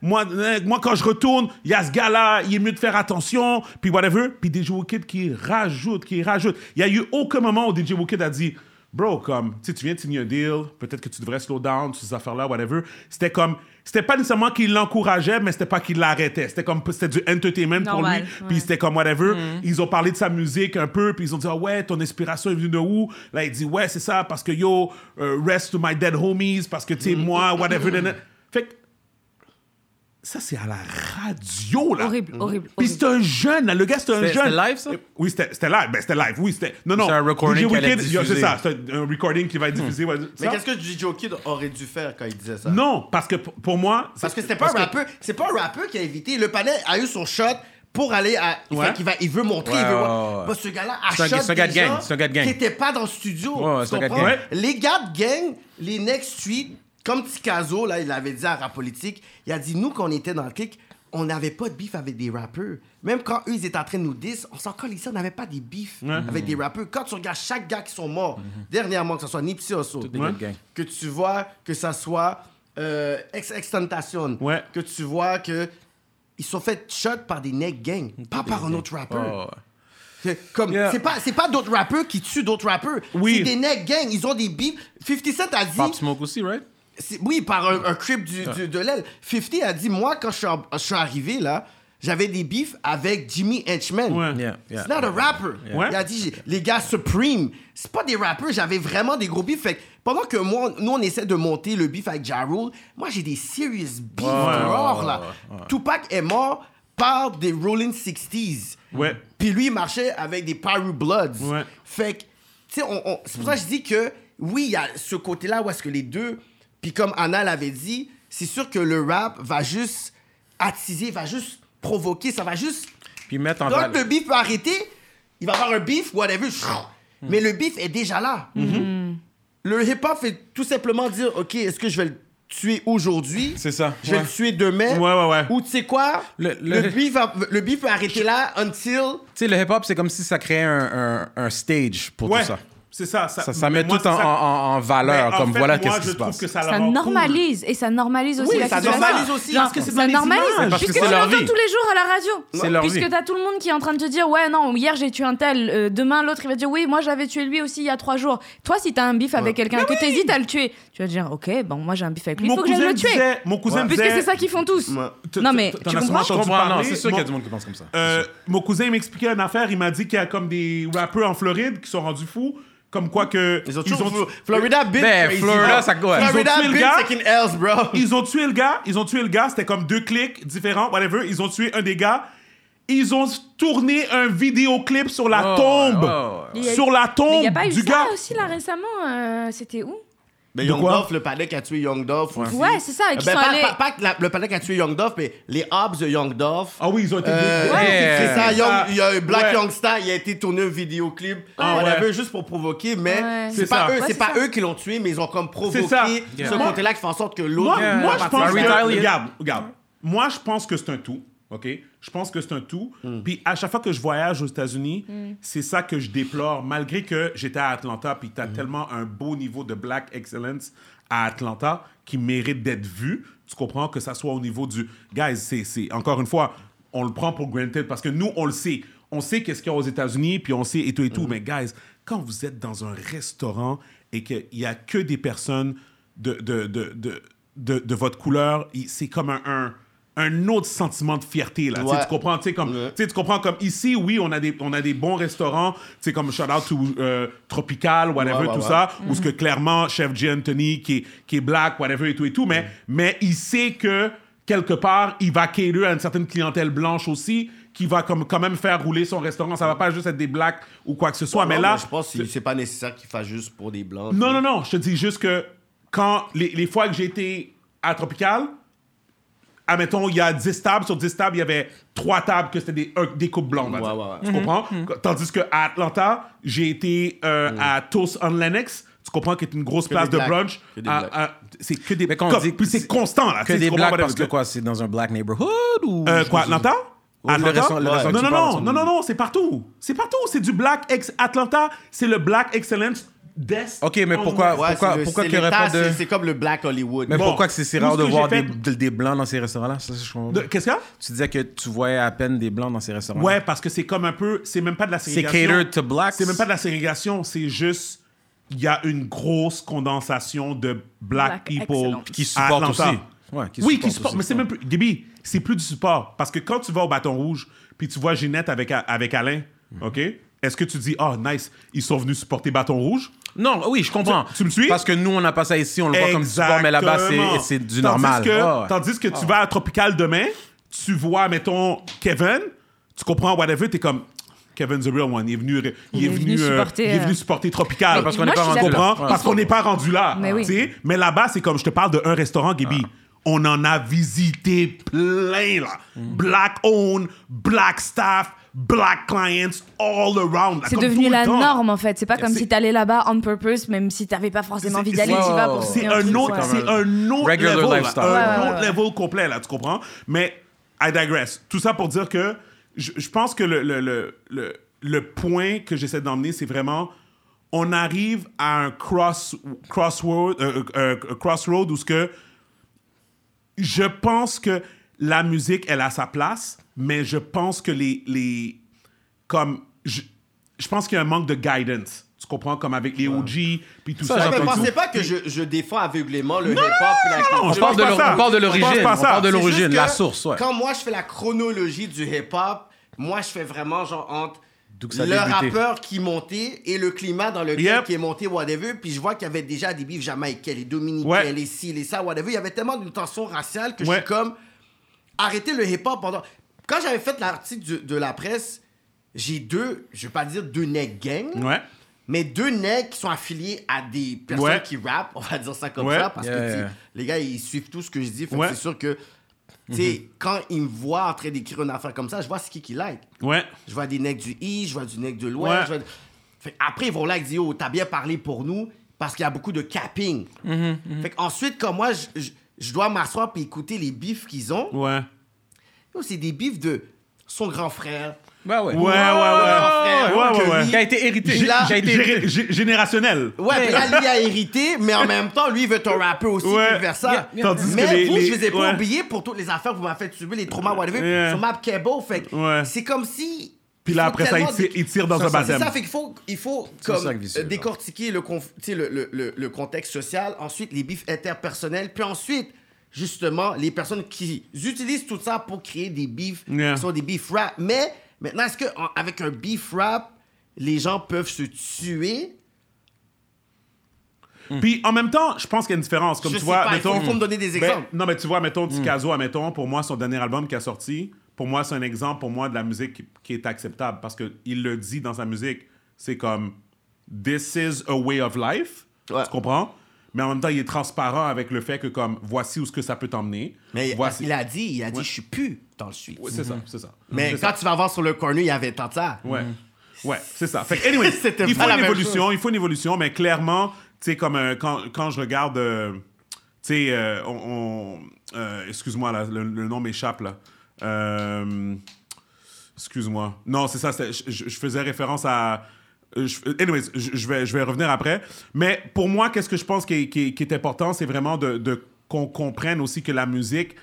S1: moi, moi, quand je retourne, il y a ce gars-là, il est mieux de faire attention, puis whatever. Puis DJ Wicked qui rajoute, qui rajoute. Il y a eu aucun moment où DJ Wicked a dit, bro, comme, tu viens de signer un deal, peut-être que tu devrais slow down ces affaires-là, whatever. C'était comme, c'était pas nécessairement qu'il l'encourageait, mais c'était pas qu'il l'arrêtait. C'était comme, c'était du entertainment pour lui.
S3: Normal,
S1: Puis c'était comme, whatever. Ils ont parlé de sa musique un peu, puis ils ont dit, ah ouais, ton inspiration est venue de où? Là, il dit, ouais, c'est ça, parce que yo, euh, rest to my dead homies, parce que, tu sais, moi, whatever. Fait que, ça, c'est à la radio, là.
S3: Horrible, horrible,
S1: Puis c'est un jeune, là. Le gars, c'est un jeune.
S2: c'était live, ça?
S1: Oui, c'était c'était live. Ben, c'était live. Oui, c'était. Non, non.
S2: C'est un recording qui allait
S1: c'est
S2: diffusé.
S1: ça. C'est un, recording qui va être diffusé. ouais,
S4: Mais qu'est-ce que DJ Kid aurait dû faire quand il disait ça?
S1: Non, parce que pour moi.
S4: Parce que
S1: c'est-
S4: c'était pas un
S1: parce que-
S4: rappeur. C'est pas un rappeur qui a invité. Le panel a eu son shot pour aller à. il
S1: Ouais.
S4: fait qu'il va, il veut montrer.
S2: Ouais,
S4: il veut
S2: ouais.
S4: Bah, ce gars-là a
S2: C'est un-
S4: shot
S2: c'est un gars de gang, c'est un gars de gang.
S4: Qui était pas dans le studio.
S2: Ouais,
S4: tu
S2: c'est un gars de
S4: comprends?
S2: gang.
S4: Les gars de gang, les Next Street, comme Ticazo, là, il avait dit à Rap Politique, il a dit nous, quand on était dans le clic, on n'avait pas de beef avec des rappeurs. Même quand eux, ils étaient en train de nous diss, on s'en colle ici, on n'avait pas des beefs avec des rappeurs. Quand tu regardes chaque gars qui sont morts, dernièrement, que ce soit Nipsey Hussle,
S2: gang.
S4: que tu vois que ça soit euh, Ex Extentation,
S1: Ouais.
S4: que tu vois que ils sont fait shot par des neck gang, pas par un autre rappeur.
S2: Oh, ouais.
S4: C'est Comme,
S1: Yeah.
S4: c'est pas, c'est pas d'autres rappeurs qui tuent d'autres rappeurs.
S1: Oui.
S4: C'est des neck gang, ils ont des beefs. 50 Cent a dit,
S2: Pop Smoke aussi, right?
S4: Oui, par un, un du, du- de l'aile. 50 a dit, moi, quand je suis, en- je suis arrivé là, j'avais des beefs avec Jimmy Henchman.
S1: Ouais.
S2: Yeah, yeah.
S4: C'est not a rapper.
S1: Ouais.
S4: Il a dit, les gars Supreme, c'est pas des rappeurs, j'avais vraiment des gros beefs. Fait que pendant que moi, nous, on essaie de monter le beef avec Ja Rule, moi, j'ai des serious beefs dehors, là. Tupac est mort par des Rolling 60s.
S1: Ouais.
S4: Puis lui, il marchait avec des Pyru Bloods.
S1: Ouais.
S4: Fait que, tu sais, on- on- c'est pour ça que je dis que, oui, il y a ce côté-là où est-ce que les deux, puis comme Anna l'avait dit, c'est sûr que le rap va juste attiser, va juste provoquer, ça va juste
S2: Puis mettre en
S4: donc,
S2: valeur.
S4: le beef peut arrêter. Il va avoir un beef, whatever. Mais le beef est déjà là. Le hip-hop fait tout simplement dire OK, est-ce que je vais le tuer aujourd'hui?
S2: C'est ça,
S4: Je vais
S2: ouais.
S4: le tuer demain?
S1: Ouais, ouais, ouais.
S4: Ou tu sais quoi?
S2: Le-
S4: le,
S2: le-
S4: beef va- le beef peut arrêter là until.
S2: Tu sais, le hip-hop, c'est comme si ça créait un, un, un stage pour
S1: Ouais.
S2: tout ça.
S1: C'est ça. Ça,
S2: Ça, met
S1: moi,
S2: tout en,
S1: ça-
S2: en, en valeur,
S1: en
S2: comme
S1: fait,
S2: voilà qu'est-ce qui
S1: je
S2: se passe.
S1: que ça,
S3: Ça normalise et ça normalise aussi
S4: Oui,
S3: la
S4: ça
S3: situation.
S4: normalise aussi. Parce que c'est
S1: dans
S3: ça
S1: les
S3: normalise.
S2: Parce que
S3: puisque
S2: c'est
S3: tu l'entends tous les jours à la radio.
S2: C'est leur
S3: puisque t'as tout le monde qui est en train de te dire ouais non hier j'ai tué un tel, euh, demain l'autre il va dire oui moi j'avais tué lui aussi il y a trois jours. Toi si t'as un bif avec quelqu'un que t'hésites à le tuer, tu vas dire ok bon moi j'ai un bif avec lui, il faut que j'aille
S1: cousin
S3: le tuer.
S1: Mon cousin
S3: Puisque
S1: disait.
S3: c'est ça qu'ils font tous. Non mais tu comprends?
S2: Je non, c'est sûr qu'il y a du monde qui pense comme ça.
S1: Euh, mon cousin il m'expliquait une affaire. Il m'a dit qu'il y a comme des rappeurs en Floride qui sont rendus fous. Comme quoi que.
S4: Ils ont toujours. Florida bit.
S2: Ben,
S4: crazy,
S2: Florida,
S4: bro.
S2: ça- ouais.
S4: Florida
S1: Ils ont tué le gars.
S4: taking L's, bro.
S1: Ils ont tué le gars. Ils ont tué le gars. C'était comme deux clics différents, whatever. Ils ont tué un des gars. Ils ont tourné un vidéoclip sur la
S2: Oh,
S1: tombe.
S2: oh,
S3: Il y a-
S1: Sur la
S3: Mais
S1: tombe
S3: il y a pas eu
S1: du
S3: ça
S1: gars.
S3: aussi là récemment euh, c'était où?
S4: Mais Young? Dolph, le palais qui a tué Young Dolph. aussi.
S3: Ouais c'est ça qui
S4: Ben,
S3: sont
S4: pas,
S3: allés.
S4: pas- pas que la- le palais qui a tué Young Dolph, mais les Hobbs de Young Dolph.
S1: Ah oui, ils ont été.
S4: Euh,
S3: Ouais,
S4: c'est ça, Young-
S1: ça.
S4: y a Black
S1: Ouais.
S4: Youngstar, il a été tourné un vidéoclip,
S1: Ah
S4: whatever,
S1: ouais.
S4: juste pour provoquer, mais
S3: Ouais.
S4: c'est pas, eux,
S3: Ouais,
S4: c'est pas
S3: ça.
S4: eux qui l'ont tué, mais ils ont comme provoqué
S1: C'est ça.
S4: ce
S2: Yeah.
S4: côté-là qui fait en sorte que
S1: Moi,
S4: l'autre.
S2: Yeah.
S1: moi, je
S2: Yeah.
S1: pense que.
S2: Retaliate.
S1: Regarde, regarde. Moi, je pense que c'est un tout. OK? Je pense que c'est un tout. Puis à chaque fois que je voyage aux États-Unis, c'est ça que je déplore. Malgré que j'étais à Atlanta, puis tu as tellement un beau niveau de black excellence à Atlanta qui mérite d'être vu. Tu comprends? Que ça soit au niveau du. Guys, c'est- c'est encore une fois, on le prend pour granted parce que nous, on le sait. On sait qu'est-ce qu'il y a aux États-Unis, puis on sait et tout et tout. Mais guys, quand vous êtes dans un restaurant et qu'il n'y a que des personnes de, de, de, de, de, de votre couleur, c'est comme un, un, un autre sentiment de fierté. Là. Tu sais,
S4: Ouais.
S1: Tu comprends? Tu sais, comme,
S4: Ouais.
S1: tu comprends comme ici, oui, on a des, on a des bons restaurants, tu sais, comme shout out to euh, Tropical, whatever,
S4: Ouais,
S1: tout ça, où ce que clairement, Chef G. Anthony, qui est, qui est black, whatever, et tout et tout, mais, mais il sait que quelque part, il va cater à une certaine clientèle blanche aussi, qui va comme, quand même faire rouler son restaurant. Ça va pas juste être des blacks ou quoi que ce soit, mais
S4: Non,
S1: là.
S4: je pense que c'est pas nécessaire qu'il fasse juste pour des blancs.
S1: Non, non, non, je te dis juste que quand les, les fois que j'ai été à Tropical, admettons, il y a 10 tables, sur 10 tables, il y avait 3 tables que c'était des, des coupes
S4: Ouais, ouais, ouais.
S1: Tu comprends? Tandis qu'à Atlanta, j'ai été euh, à Toast on Lennox, tu comprends, qui est une grosse
S4: Que
S1: place de
S4: blacks.
S1: brunch.
S4: Blacks.
S1: à- c'est que des... C'est constant, là.
S2: Que des blacks parce que quoi, c'est dans un black neighborhood ou.
S1: Euh, quoi, Atlanta?
S2: Le
S1: Atlanta?
S2: le
S1: non, non, non, non, non, non, c'est partout. C'est partout. C'est du black ex Atlanta, c'est le black excellence Desk.
S2: Ok, mais pourquoi- pourquoi-
S4: c'est le-
S2: pourquoi
S4: c'est
S2: qu'il y aurait pas de-
S4: c'est- C'est comme le Black Hollywood.
S2: Mais
S1: Bon,
S2: pourquoi que c'est rare de voir des, des blancs dans ces restaurants-là?
S1: Qu'est-ce qu'il y a?
S2: Tu disais que tu voyais à peine des blancs dans ces restaurants.
S1: Ouais, parce que c'est comme un peu. C'est même pas de la
S2: C'est
S1: ségrégation.
S2: catered to blacks?
S1: C'est même pas de la ségrégation, c'est juste. Il y a une grosse condensation de black,
S3: Black
S1: people.
S2: Qui supportent aussi. Ouais, qui
S1: oui, qui
S2: supportent
S1: mais c'est même plus. Gaby, c'est plus du support. Parce que quand tu vas au bâton rouge, puis tu vois Ginette avec, avec Alain,
S2: Mhm.
S1: OK? Est-ce que tu dis, oh, nice, ils sont venus supporter bâton rouge?
S2: Non, oui, je comprends.
S1: Tu- tu me suis?
S2: Parce que nous, on n'a pas ça ici, on le voit comme du sport, mais là-bas, c'est- du
S1: Tandis
S2: normal.
S1: Que. Tandis que tu vas à Tropical demain, tu vois, mettons, Kevin, tu comprends, whatever, t'es comme. Kevin the real one, il est venu, il est venu, euh,
S3: supporter,
S1: il est
S3: euh,
S1: venu supporter Tropical.
S2: Parce qu'on n'est pas rendu là.
S1: comprends?
S2: Ouais.
S1: Parce qu'on n'est pas rendu là.
S3: Mais oui.
S1: Mais là-bas, c'est comme je te parle d'un restaurant, Gaby. On en a visité plein, là.
S2: Mm.
S1: Black owned, black staff, black clients, all around.
S3: C'est devenu la
S1: temps.
S3: norme en fait. C'est pas comme si t'allais là-bas on purpose, même si t'avais pas forcément envie d'aller,
S1: c'est-
S3: tu vas pour
S1: C'est un autre, c'est un autre
S2: Regular
S1: level, là.
S2: lifestyle.
S1: un
S3: Ouais, ouais,
S1: autre
S3: ouais.
S1: level complet là, tu comprends? Mais I digress. Tout ça pour dire que je, je pense que le, le, le, le, le point que j'essaie d'emmener, c'est vraiment on arrive à un cross crossroad, euh, euh, crossroad où ce que je pense que la musique, elle a sa place, mais je pense que les. les comme. Je, je pense qu'il y a un manque de guidance. Tu comprends? Comme avec les OG, puis tout
S2: Ça,
S1: ça. Puis
S4: pensez
S1: tout.
S4: pas que je, je défends aveuglément le hip-hop et la culture.
S1: non,
S2: On
S1: je
S2: parle de l'or- on parle de
S1: Je
S2: l'origine.
S1: pas
S2: On
S1: ça.
S2: parle de
S1: C'est
S2: l'origine,
S4: juste
S2: la source, ouais.
S4: Quand moi je fais la chronologie du hip-hop, moi je fais vraiment genre entre
S2: D'où que ça a
S4: le
S2: débuté.
S4: rappeur qui montait et le climat dans lequel
S1: Yep.
S4: qui est monté, whatever. Puis je vois qu'il y avait déjà des bifs jamaïcains, les dominicains,
S1: Ouais.
S4: les ci, les ça, whatever. Il y avait tellement d'une tension raciale que je
S1: Ouais.
S4: suis comme arrêtez le hip-hop pendant. Quand j'avais fait l'article du- de la presse, j'ai deux, je vais pas dire deux necks gang,
S1: Ouais.
S4: mais deux necks qui sont affiliés à des personnes
S1: Ouais.
S4: qui rappent, on va dire ça comme
S1: Ouais.
S4: ça, parce
S2: Yeah,
S4: que tu sais,
S2: yeah.
S4: les gars, ils suivent tout ce que je dis. Fait que
S1: Ouais.
S4: c'est sûr que, tu sais, quand ils me voient en train d'écrire une affaire comme ça, je vois ce qui qui like.
S1: Ouais.
S4: Je vois des necks du I, je vois du neck de l'Ouest.
S1: Ouais.
S4: je vois- Fait, après, ils vont là et disent, oh, t'as bien parlé pour nous, parce qu'il y a beaucoup de capping.
S1: Mm-hmm,
S4: Fait ensuite, comme moi, je, je- je dois m'asseoir et écouter les bifs qu'ils ont.
S1: Ouais.
S4: C'est des bifs de son grand frère.
S2: Ouais, ouais.
S1: Ouais, ouais, ouais.
S4: frère,
S1: Ouais, ouais, ouais.
S4: lui-
S2: Qui a été hérité. A été hérité.
S1: générationnel.
S4: Ouais, puis là, lui a hérité, mais en même temps, lui, il veut être un rappeur aussi,
S1: Ouais. Yeah, yeah. Tandis
S4: mais
S1: que les-
S4: vous,
S1: les-
S4: je les ai pas
S1: ouais.
S4: oubliés pour toutes les affaires que vous m'avez fait subir, les traumas, whatever,
S1: Yeah.
S4: sur Map Cable. Fait
S1: Ouais.
S4: c'est comme si...
S1: Puis là, après ça, il tire,
S4: dé-
S1: il tire dans
S2: Ça,
S1: un
S2: ça,
S4: C'est
S1: baptême.
S4: ça, fait qu'il faut, il faut comme,
S2: ça
S4: euh, décortiquer le, conf- tu sais, le, le, le, le contexte social, ensuite les bifs interpersonnels, puis ensuite, justement, les personnes qui utilisent tout ça pour créer des
S1: Yeah.
S4: qui sont des bifs rap. Mais maintenant, est-ce qu'avec un beef rap, les gens peuvent se tuer?
S1: Puis en même temps, je pense qu'il y a une différence. Comme
S4: Je
S1: tu
S4: sais
S1: vois,
S4: pas, il faut-
S1: mettons.
S4: il faut me donner des
S1: Ben,
S4: exemples.
S1: non, mais tu vois, mettons, Tikazo, admettons, pour moi, son dernier album qui a sorti, pour moi, c'est un exemple, pour moi, de la musique qui, qui est acceptable. Parce qu'il le dit dans sa musique, c'est comme This is a way of life.
S4: Ouais.
S1: Tu comprends? Mais en même temps, il est transparent avec le fait que, comme, voici où ce que ça peut t'emmener.
S4: Mais
S1: voici.
S4: il a dit, il a dit,
S1: Ouais.
S4: je suis plus dans le suite.
S1: Ouais, c'est ça, c'est ça.
S4: Mais quand
S1: ça.
S4: tu vas voir sur le corner, il y avait tant ça.
S1: Ouais. Ouais, c'est ça. Fait que, anyway, il faut une évolution, il faut une évolution, mais clairement, tu sais, comme euh, quand, quand je regarde, euh, tu sais, euh, on, on- excuse-moi, là, le, le nom m'échappe, là. Excuse-moi. Non, c'est ça. je faisais référence à. Euh, je- anyways, je, je vais, je vais revenir après. Mais pour moi, qu'est-ce que je pense qui est, qui est- qui est important, c'est vraiment de, de- qu'on comprenne aussi que la musique,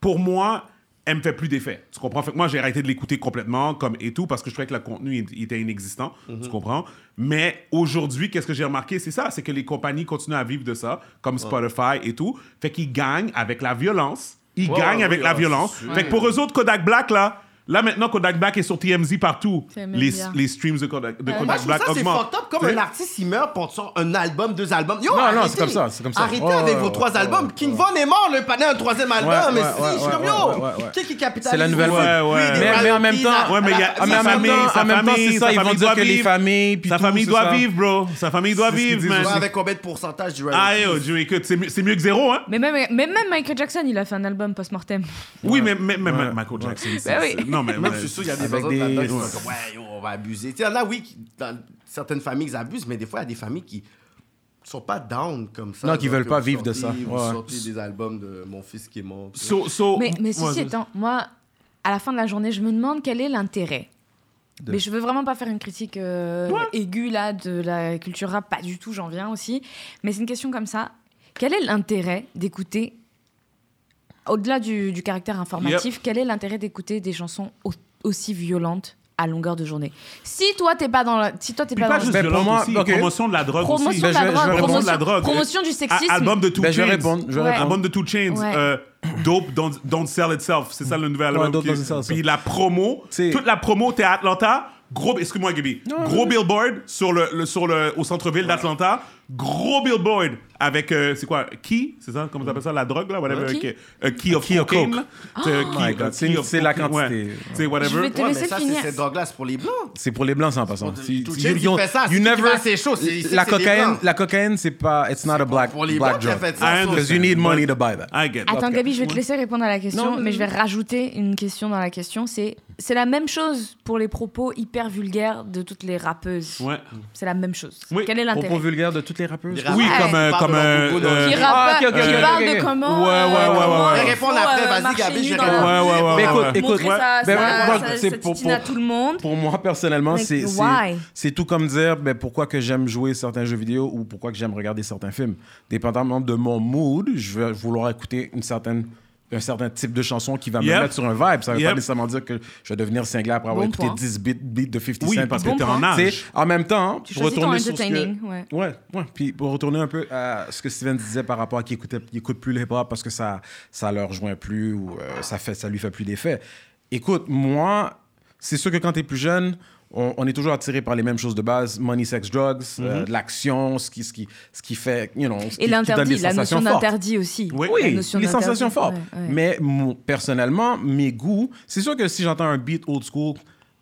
S1: pour moi, elle me fait plus d'effet. Tu comprends? Fait que moi, j'ai arrêté de l'écouter complètement comme et tout parce que je trouvais que le contenu il- il était inexistant. Tu comprends? Mais aujourd'hui, qu'est-ce que j'ai remarqué? C'est ça, c'est que les compagnies continuent à vivre de ça, comme Spotify et tout. Fait qu'ils gagnent avec la violence. Ils gagnent avec
S4: oui,
S1: la
S4: ah,
S1: violence. Fait que pour eux autres, Kodak Black, là, là maintenant, Kodak Black est sur TMZ partout. Les, les streams de Kodak, de
S3: Ouais.
S1: Kodak
S4: Moi, je trouve
S1: Black
S4: ça, c'est
S1: augmentent.
S4: fucked up. Comme un artiste, il meurt pour son- un album, deux albums. Yo,
S2: Non, non,
S4: arrêtez.
S2: c'est comme ça, c'est comme ça.
S4: Arrêtez
S2: Ouais,
S4: avec vos trois albums. King. Von est mort, le panel un troisième album.
S2: Ouais,
S4: mais
S2: ouais,
S4: si,
S2: ouais,
S4: je suis
S2: ouais,
S4: comme yo.
S2: ouais, ouais.
S4: Qui qui capitalise
S2: C'est la nouvelle vague. Mais- mais en même temps-
S1: Ouais, mais il y a- Sa
S2: même
S1: famille,
S2: temps,
S1: sa
S2: en même temps,
S1: famille,
S2: c'est
S1: sa
S2: ça, ils vont
S1: famille
S2: dire
S1: doit
S2: que les
S1: vivre.
S2: familles. puis
S1: Sa
S2: tout,
S1: famille
S2: c'est
S1: doit
S2: ça.
S1: vivre, bro. Sa famille doit vivre, man.
S4: Avec combien de pourcentage du
S1: Ah, yo, écoute, c'est mieux, c'est mieux que zéro, hein?
S3: Mais même, mais même Michael Jackson, il a fait un album post-mortem.
S1: Oui, mais, mais, mais
S2: Ouais.
S1: Michael Jackson, Non, mais...
S4: Même,
S1: ouais.
S4: je suis sûr, il y a des là-dedans qui
S2: ouais.
S4: sont comme, ouais, yo, on va abuser. Tu sais, il y en a, oui, qui- dans certaines familles, ils abusent, mais des fois, il y a des familles qui sont pas down comme ça.
S2: Non, qui
S4: genre
S2: veulent pas vivre de ça.
S4: Vous
S2: Ouais.
S4: sortez des albums de mon fils qui est mort.
S1: So- so-
S3: Mais, mais
S1: Ouais,
S3: ceci
S1: je-
S3: étant, moi, à la fin de la journée, je me demande quel est l'intérêt.
S2: De-
S3: Mais je veux vraiment pas faire une critique euh, aiguë là de la culture rap, pas du tout, j'en viens aussi. Mais c'est une question comme ça. Quel est l'intérêt d'écouter, au-delà du, du caractère informatif, quel est l'intérêt d'écouter des chansons au- aussi violentes à longueur de journée? Si toi t'es pas dans la, si toi t'es pas,
S1: pas
S3: dans
S1: juste
S2: Ben, pour
S1: violente
S2: moi,
S1: aussi,
S2: ok.
S1: promotion de la drogue
S3: promotion
S1: aussi.
S3: de la
S2: Ben, je vais-
S3: drogue,
S2: je vais répondre
S3: promotion,
S1: de la drogue.
S3: promotion du
S1: A-
S3: sexisme.
S1: Album de Two
S2: Ben, je vais
S1: Chainz.
S2: répondre, je vais
S3: Ouais.
S2: répondre.
S1: Album de Two Chains.
S3: Ouais.
S1: euh, Dope, don't, don't Sell Itself. C'est ça le nouvel album. Qui-
S2: Itself.
S1: Puis la promo, toute la promo, t'es à Atlanta. Gros, excuse-moi, Gaby. Gros billboard sur le, le- sur le, au centre-ville d'Atlanta. Gros billboard avec, euh, c'est quoi, Key C'est ça Comment t'appelles ça La drogue, là whatever,
S3: Key?
S1: Key, euh, key of
S2: Key of
S1: cocaine.
S2: coke.
S1: là. C'est, euh,
S2: Oh
S1: key-
S2: my God,
S1: euh,
S2: c'est-
S1: key
S2: la
S1: cocaine,
S2: quantité.
S1: ouais. C'est whatever.
S3: Je vais te
S4: Ouais,
S3: laisser
S4: mais ça,
S3: finir.
S4: cette drogue-là, c'est pour les blancs.
S2: C'est pour les blancs, ça, en passant. You- you-
S4: fait ça,
S2: you
S4: c'est chaud,
S2: La cocaïne, la cocaïne, c'est pas, it's not a black,
S4: Pour les
S2: black
S4: a
S2: drug.
S4: ça.
S2: Because you need money to buy that.
S1: I get it.
S3: Attends. Gabi, je vais te laisser répondre à la question, mais je vais rajouter une question dans la question. C'est c'est la même chose pour les propos hyper vulgaires de toutes les rappeuses.
S1: Ouais.
S3: C'est la même chose. Quel est l'intérêt?
S2: Propos vulgaires de toutes les rappeuses.
S4: Les
S1: Oui, comme, euh, comme,
S4: leur
S1: euh, euh,
S3: Qui,
S2: Ah,
S3: rappe- qui parle de comment.
S1: Ouais, ouais,
S3: euh,
S1: ouais, ouais,
S3: il
S4: Répondre après,
S3: euh,
S4: vas-y, Gabi, je réponds.
S1: Ouais, ouais, ouais,
S2: Mais
S1: ouais,
S2: écoute,
S1: ouais.
S2: écoute, ben,
S3: à
S2: pour-
S3: tout le monde.
S2: Pour moi, personnellement,
S3: Like,
S2: c'est c'est tout comme dire ben, pourquoi que j'aime jouer certains jeux vidéo ou pourquoi que j'aime regarder certains films. Dépendamment de mon mood, je vais vouloir écouter une certaine, un certain type de chanson qui va
S1: Yep.
S2: me mettre sur un vibe. Ça ne veut
S1: Yep.
S2: pas nécessairement dire que je vais devenir cinglé après avoir
S3: Bon
S2: écouté
S3: point.
S2: 10 beats, beats de 50
S1: Oui,
S2: Cent.
S1: parce que
S3: Bon
S1: t'es en.
S2: Tu
S1: âge.
S2: en même temps,
S3: Tu
S2: pour retourner sur ce que-.
S3: Ouais.
S2: Ouais, ouais. Puis pour retourner un peu à ce que Steven disait par rapport à qui écoutait, qui écoute plus le hip-hop parce que ça, ça leur rejoint plus ou euh, ça, fait, ça lui fait plus d'effet. Écoute, moi, c'est sûr que quand tu es plus jeune, on, on est toujours attiré par les mêmes choses de base money, sex, drugs, euh, l'action, ce qui, ce, qui, ce qui fait, you know, ce
S3: Et l'interdit, la notion d'interdit aussi.
S1: Oui.
S2: Oui, les sensations fortes.
S3: ouais, ouais.
S2: Mais mon- personnellement, mes goûts, c'est sûr que si j'entends un beat old school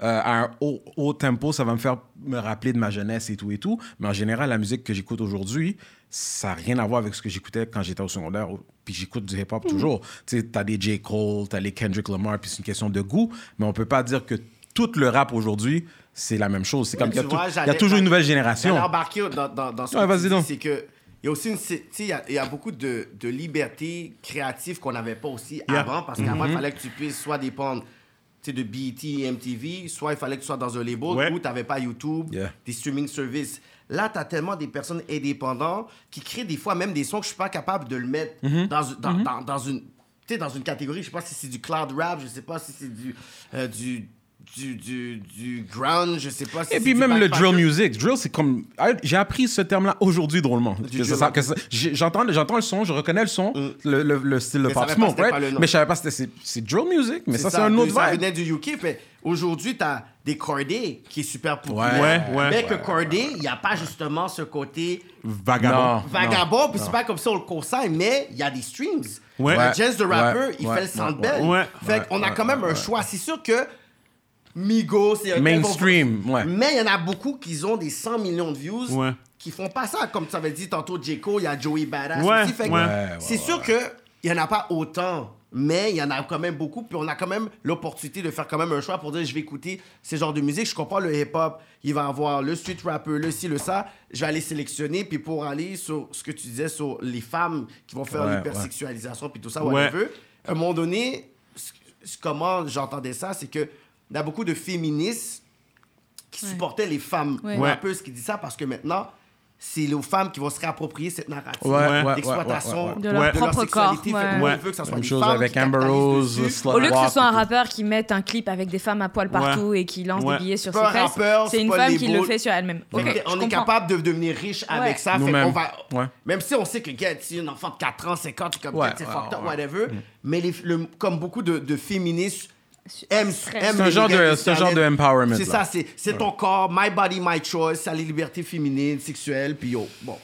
S2: euh, à un haut, haut tempo, ça va me faire me rappeler de ma jeunesse et tout et tout. Mais en général, la musique que j'écoute aujourd'hui, ça n'a rien à voir avec ce que j'écoutais quand j'étais au secondaire. Puis j'écoute du hip-hop
S3: Mm.
S2: toujours. Tu sais, t'as des J. Cole, t'as les Kendrick Lamar, puis c'est une question de goût. Mais on peut pas dire que tout le rap aujourd'hui, c'est la même chose. C'est comme y, il y a toujours une nouvelle génération.
S4: J'allais dans, dans, dans ce
S2: Ouais,
S4: c'est que il y a aussi une, il y, a- il y a beaucoup de, de liberté créative qu'on n'avait pas aussi
S1: Yeah.
S4: avant, parce qu'avant, il fallait que tu puisses soit dépendre de BET, MTV, soit il fallait que tu sois dans un label
S1: Ouais.
S4: où tu n'avais pas YouTube,
S2: Yeah.
S4: des streaming services. Là, tu as tellement des personnes indépendantes qui créent des fois même des sons que je suis pas capable de le mettre dans, dans, dans, dans une dans une catégorie, je sais pas si c'est du cloud rap, je sais pas si c'est du, euh, du, du, du, du ground, je sais pas si
S2: Et puis même le drill music. Drill, c'est comme. ah, J'ai appris ce terme-là aujourd'hui drôlement. Ça- ça- J'entends le son, je reconnais le son, le, le, le style de
S4: Mais
S2: Pop Smoke, right? Mais je savais pas c'était c'est- drill music, mais ça, c'est un
S4: de-
S2: autre
S4: Ça
S2: vibe.
S4: venait du UK. Fait, aujourd'hui, tu as des Corday qui est super populaire.
S1: Ouais, ouais.
S4: Mais que Corday, il n'y a pas justement ce côté
S1: Vagabond.
S2: Non.
S4: vagabond, puis c'est pas comme ça on le conseille, mais il y a des streams.
S1: Ouais.
S4: Le Jens the Rapper, il fait le Centre
S2: ouais,
S4: Bell.
S1: ouais.
S4: Fait qu'on a quand même un choix. C'est sûr que Migos, c'est un
S2: Mainstream, ouais.
S4: Mais il y en a beaucoup qui ont des 100 millions de views
S1: Ouais.
S4: qui font pas ça. Comme tu avais dit tantôt, J. Cole, il y a Joey Badass
S1: Ouais,
S4: aussi. C'est
S2: ouais,
S4: sûr que il y en a pas autant, mais il y en a quand même beaucoup. Puis on a quand même l'opportunité de faire quand même un choix pour dire je vais écouter ce genre de musique. Je comprends le hip-hop, il va avoir le street rapper, le ci, le ça. Je vais aller sélectionner. Puis pour aller sur ce que tu disais sur les femmes qui vont faire
S2: Ouais,
S4: l'hypersexualisation, puis tout ça,
S1: Ouais.
S4: whatever. À un moment donné, comment j'entendais ça, c'est que y a beaucoup de féministes qui
S3: Ouais.
S4: supportaient les femmes
S3: Ouais.
S4: Rappeuses qui disent ça parce que maintenant, c'est les femmes qui vont se réapproprier cette narrative
S2: Ouais, ouais, ouais,
S4: d'exploitation
S2: ouais, ouais,
S3: De leur
S1: Ouais.
S3: propre
S4: sexualité.
S3: corps,
S4: Fait on veut que ça soit
S2: Même chose
S4: femmes
S2: avec
S4: qui
S2: Amber Rose,
S3: Au lieu que ce soit un rappeur qui mette un clip avec des femmes à poil partout et qui lance
S1: Ouais.
S3: des billets sur ses
S4: un
S3: fesses, c'est une femme qui le fait sur elle-même.
S4: On est
S3: comprends.
S4: capable de devenir riche avec
S3: Ouais.
S4: ça. Fait
S2: Nous-mêmes.
S4: qu'on va...
S2: Ouais.
S4: Même si on sait que gars, si une enfant de 4 ans, 5 ans, tu es comme
S2: Ouais,
S4: c'est fucked up, whatever. Mais les, le- comme beaucoup de, de féministes
S2: un
S4: les
S2: genre de- un genre de empowerment,
S4: C'est ça, c'est c'est ton corps, my body, my choice, c'est la liberté féminine, sexuelle, puis yo, bon.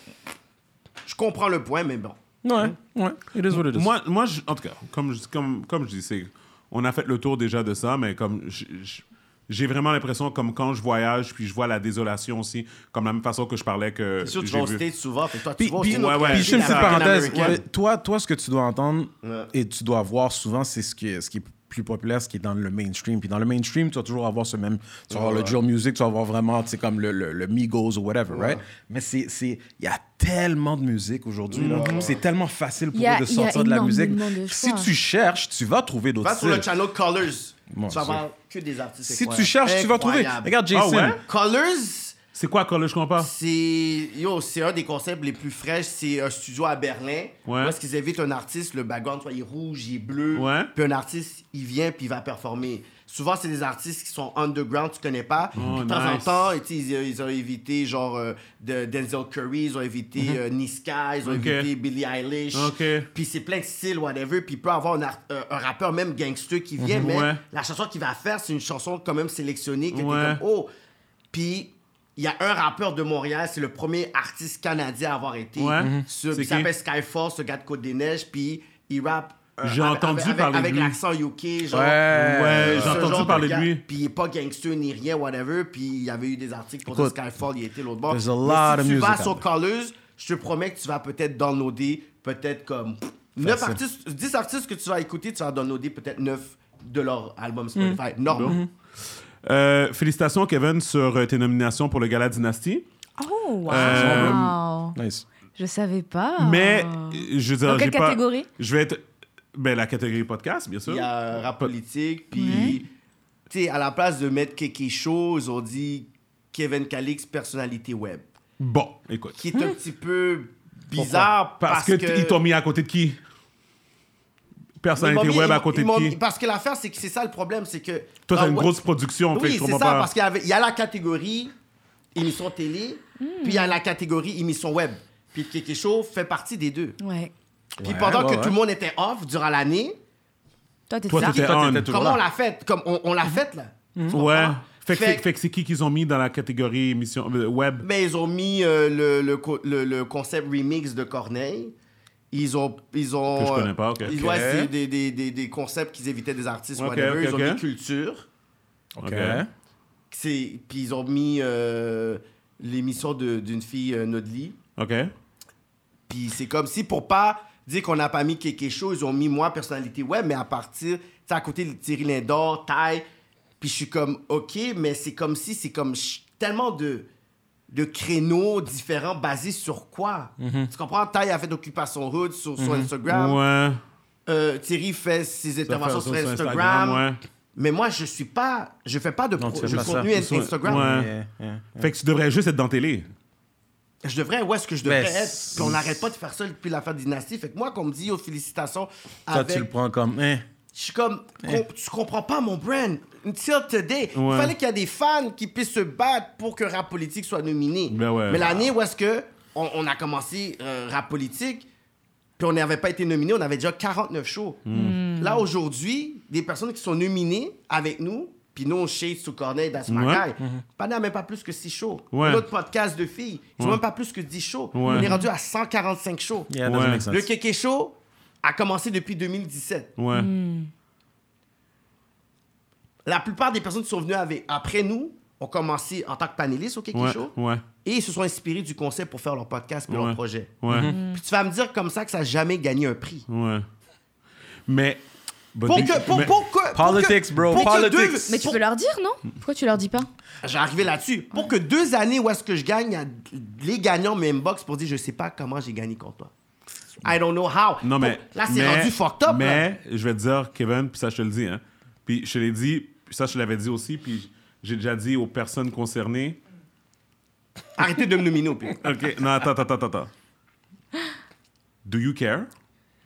S4: Je comprends le point, mais bon.
S2: Ouais, ouais. It is what it is.
S1: Moi, moi je- en tout cas, comme je, comme, comme je dis, c'est, on a fait le tour déjà de ça, mais comme je- je- j'ai vraiment l'impression, comme quand je voyage, puis je vois la désolation aussi, comme la même façon que je parlais que.
S4: C'est sûr, tu
S1: j'ai
S4: vas au souvent, que toi, tu
S2: Puis,
S4: vas
S2: puis,
S1: ouais, ouais.
S2: puis juste une petite parenthèse. Toi, toi, ce que tu dois entendre
S4: Ouais.
S2: et tu dois voir souvent, c'est ce qui est, ce qui est plus populaire, ce qui est dans le mainstream. Puis dans le mainstream, tu vas toujours avoir ce même. Tu vas avoir le drill music, tu vas avoir vraiment, tu sais, comme le, le, le Migos ou whatever, right? Mais c'est. c'est- Il y a tellement de musique aujourd'hui. C'est tellement facile pour
S3: a-
S2: eux de
S3: il y a
S2: sortir de la musique.
S3: de
S2: Si tu cherches, tu vas trouver d'autres
S4: Va sur le channel Colors.
S2: Bon,
S4: tu vas
S2: c'est-
S4: voir que des artistes.
S2: Si tu cherches, tu vas trouver. Regarde Jason.
S1: ouais?
S4: Colors,
S1: C'est quoi, collège, je comprends pas?
S4: c'est yo, c'est un des concepts les plus fraîches. C'est un studio à Berlin.
S1: Ouais.
S4: Est-ce qu'ils invitent un artiste, le background soit il est rouge, il est bleu.
S1: Ouais.
S4: Puis un artiste, il vient puis il va performer. Souvent, c'est des artistes qui sont underground, tu connais pas.
S1: Oh,
S4: Puis de temps en temps, et ils, ils ont évité genre euh, de Denzel Curry, ils ont évité euh, Niska, ils ont évité Billie Eilish. Puis c'est plein de styles, whatever. Puis il peut avoir un, euh, un rappeur, même gangster, qui vient, mais
S1: Mhm. Ouais.
S4: la chanson qu'il va faire, c'est une chanson quand même sélectionnée. Que
S1: Ouais.
S4: comme, oh. Puis il y a un rappeur de Montréal, c'est le premier artiste canadien à avoir été.
S1: Ouais. Mhm.
S4: sur-
S1: C'est
S4: il s'appelle? Skyfall, ce gars de Côte-des-neiges. Puis il rappe. euh,
S1: J'ai
S4: avec-
S1: entendu
S4: avec,
S1: parler de
S4: avec
S1: lui.
S4: l'accent UK, genre.
S2: Ouais.
S1: Ouais, j'ai entendu
S4: de
S1: parler de
S4: gars.
S1: lui.
S4: Puis il est pas gangster ni rien, whatever. Puis il y avait eu des articles dire Skyfall, il était l'autre bord.
S2: there's a
S4: Mais
S2: lot
S4: si
S2: of
S4: tu vas sur Colors, je te promets que tu vas peut-être downloader peut-être comme 9
S2: Facile.
S4: artistes, 10 artistes que tu vas écouter, tu vas downloader peut-être 9 de leur album
S2: Mm.
S4: Spotify. Normal.
S1: Euh, félicitations, Kevin, sur euh, tes nominations pour le Gala Dynasty.
S3: Oh, wow.
S1: Euh,
S2: Nice.
S3: Je savais pas.
S1: Mais, je veux dire,
S3: Dans quelle
S1: pas-
S3: catégorie?
S1: Je vais être. Ben, la catégorie podcast, bien sûr.
S4: Il y a rap politique, puis tu sais, à la place de mettre quelque chose, ils ont dit Kevin Calix, personnalité web.
S1: Bon, écoute.
S4: Qui est un petit peu bizarre
S1: Parce,
S4: parce,
S1: que, t- ils t'ont mis à côté de qui? Personnalité
S4: m'ont mis-
S1: web à côté de qui?
S4: Parce que l'affaire, c'est que c'est ça le problème, c'est que.
S1: Toi, t'as une
S4: web-
S1: grosse production, fait que
S4: Oui, c'est ça,
S1: pas.
S4: parce qu'il y, avait- il y a la catégorie émission télé, puis il y a la catégorie émission web. Puis Kéké Show fait partie des deux.
S3: Ouais.
S4: Puis
S2: Ouais,
S4: pendant que
S2: ouais.
S4: tout le monde était off durant l'année,
S3: Toi,
S1: t'étais
S4: comment on l'a fait? Comme on, on l'a fait là. Tu
S1: Ouais. Fait que,
S4: Fait-
S1: c'est- fait que c'est qui qu'ils ont mis dans la catégorie émission euh, web?
S4: Ben, ils ont mis euh, le, le- le concept remix de Corneille. Ils ont. Ils ont
S1: Que je connais
S4: euh,
S1: pas, ok.
S4: Ils, ouais, c'est des, des, des, des concepts qu'ils évitaient des artistes.
S1: Ok,
S4: whatever.
S1: ok,
S4: ils ont
S1: ok.
S4: mis culture.
S2: OK.
S4: C'est- Puis ils ont mis euh, l'émission de- d'une fille, euh, Nodli.
S1: OK.
S4: Puis c'est comme si pour pas dire qu'on n'a pas mis quelque chose, ils ont mis moi, personnalité web, mais à partir, tu sais, à côté de Thierry Lindor, taille. Puis je suis comme, OK, mais c'est comme si, c'est comme ch- tellement de, de créneaux différents basés sur quoi? Tu comprends? Taille a fait Occupation Hood sur, sur Instagram.
S1: Ouais.
S4: Euh, Thierry fait ses interventions
S1: fait
S4: sur Instagram.
S1: ouais.
S4: Mais moi, je suis pas. Je fais pas de,
S2: Non,
S4: pro-
S2: ça.
S4: contenu
S1: Sur-
S4: Instagram.
S1: Ouais.
S2: Yeah, yeah.
S1: Fait que tu devrais juste être dans télé.
S4: Je devrais, où est-ce que je devrais
S2: Ben,
S4: être?
S2: c'est-
S4: Puis on n'arrête pas de faire ça depuis l'affaire Dynastie. Fait que moi, qu'on me dit, oh, félicitations.
S2: Toi,
S4: avec...
S2: tu le prends comme. hein?
S4: Je suis comme, com- tu comprends pas mon brand. Until today. Il
S1: Ouais.
S4: fallait qu'il y ait des fans qui puissent se battre pour que Rap Politique soit nominé.
S1: Ben ouais.
S4: Mais l'année où est-ce que on, on a commencé euh, Rap Politique, puis on n'avait pas été nominé, on avait déjà 49 shows.
S1: Hmm.
S4: Là, aujourd'hui, des personnes qui sont nominées avec nous, puis nous, on shade sous Corneille, dans ce magaille, pas n'a même pas plus que 6 shows.
S1: Hmm. Ouais.
S4: Notre podcast de filles, ils ont
S1: Ouais.
S4: même pas plus que 10 shows.
S1: Ouais.
S4: On est rendu à 145 shows.
S2: Yeah, doesn't
S1: Ouais.
S2: make sense.
S4: Le Kéké Show a commencé depuis 2017.
S1: Ouais.
S4: La plupart des personnes qui sont venues avec, après nous ont commencé en tant que panélistes au Kéké
S1: Ouais.
S4: Show
S1: Ouais.
S4: et ils se sont inspirés du concept pour faire leur podcast et
S1: Ouais.
S4: leur projet.
S1: Ouais.
S4: Puis tu vas me dire comme ça que ça n'a jamais gagné un prix.
S1: Ouais. Mais. but
S4: Pour
S1: they-
S4: que, pour,
S1: mais-
S4: pour que, pour
S2: Politics,
S4: que-
S2: bro,
S4: pour que
S2: politics.
S4: deux-
S3: Mais tu
S4: pour-
S3: peux leur dire, non? Pourquoi tu leur dis pas?
S4: J'ai arrivé là-dessus. Pour que deux années où est-ce que je gagne, les gagnants me inbox pour dire je sais pas comment j'ai gagné contre toi. I don't know how.
S1: Non, mais.
S4: Là, c'est rendu fucked up. là.
S1: Mais, je vais te dire, Kevin, puis ça, je te le dis, hein. Puis je te l'ai dit, puis ça, je l'avais dit aussi, puis j'ai déjà dit aux personnes concernées.
S4: Arrêtez de me nominer au pire.
S1: OK, non, attends, attends, attends, attends. Do you care?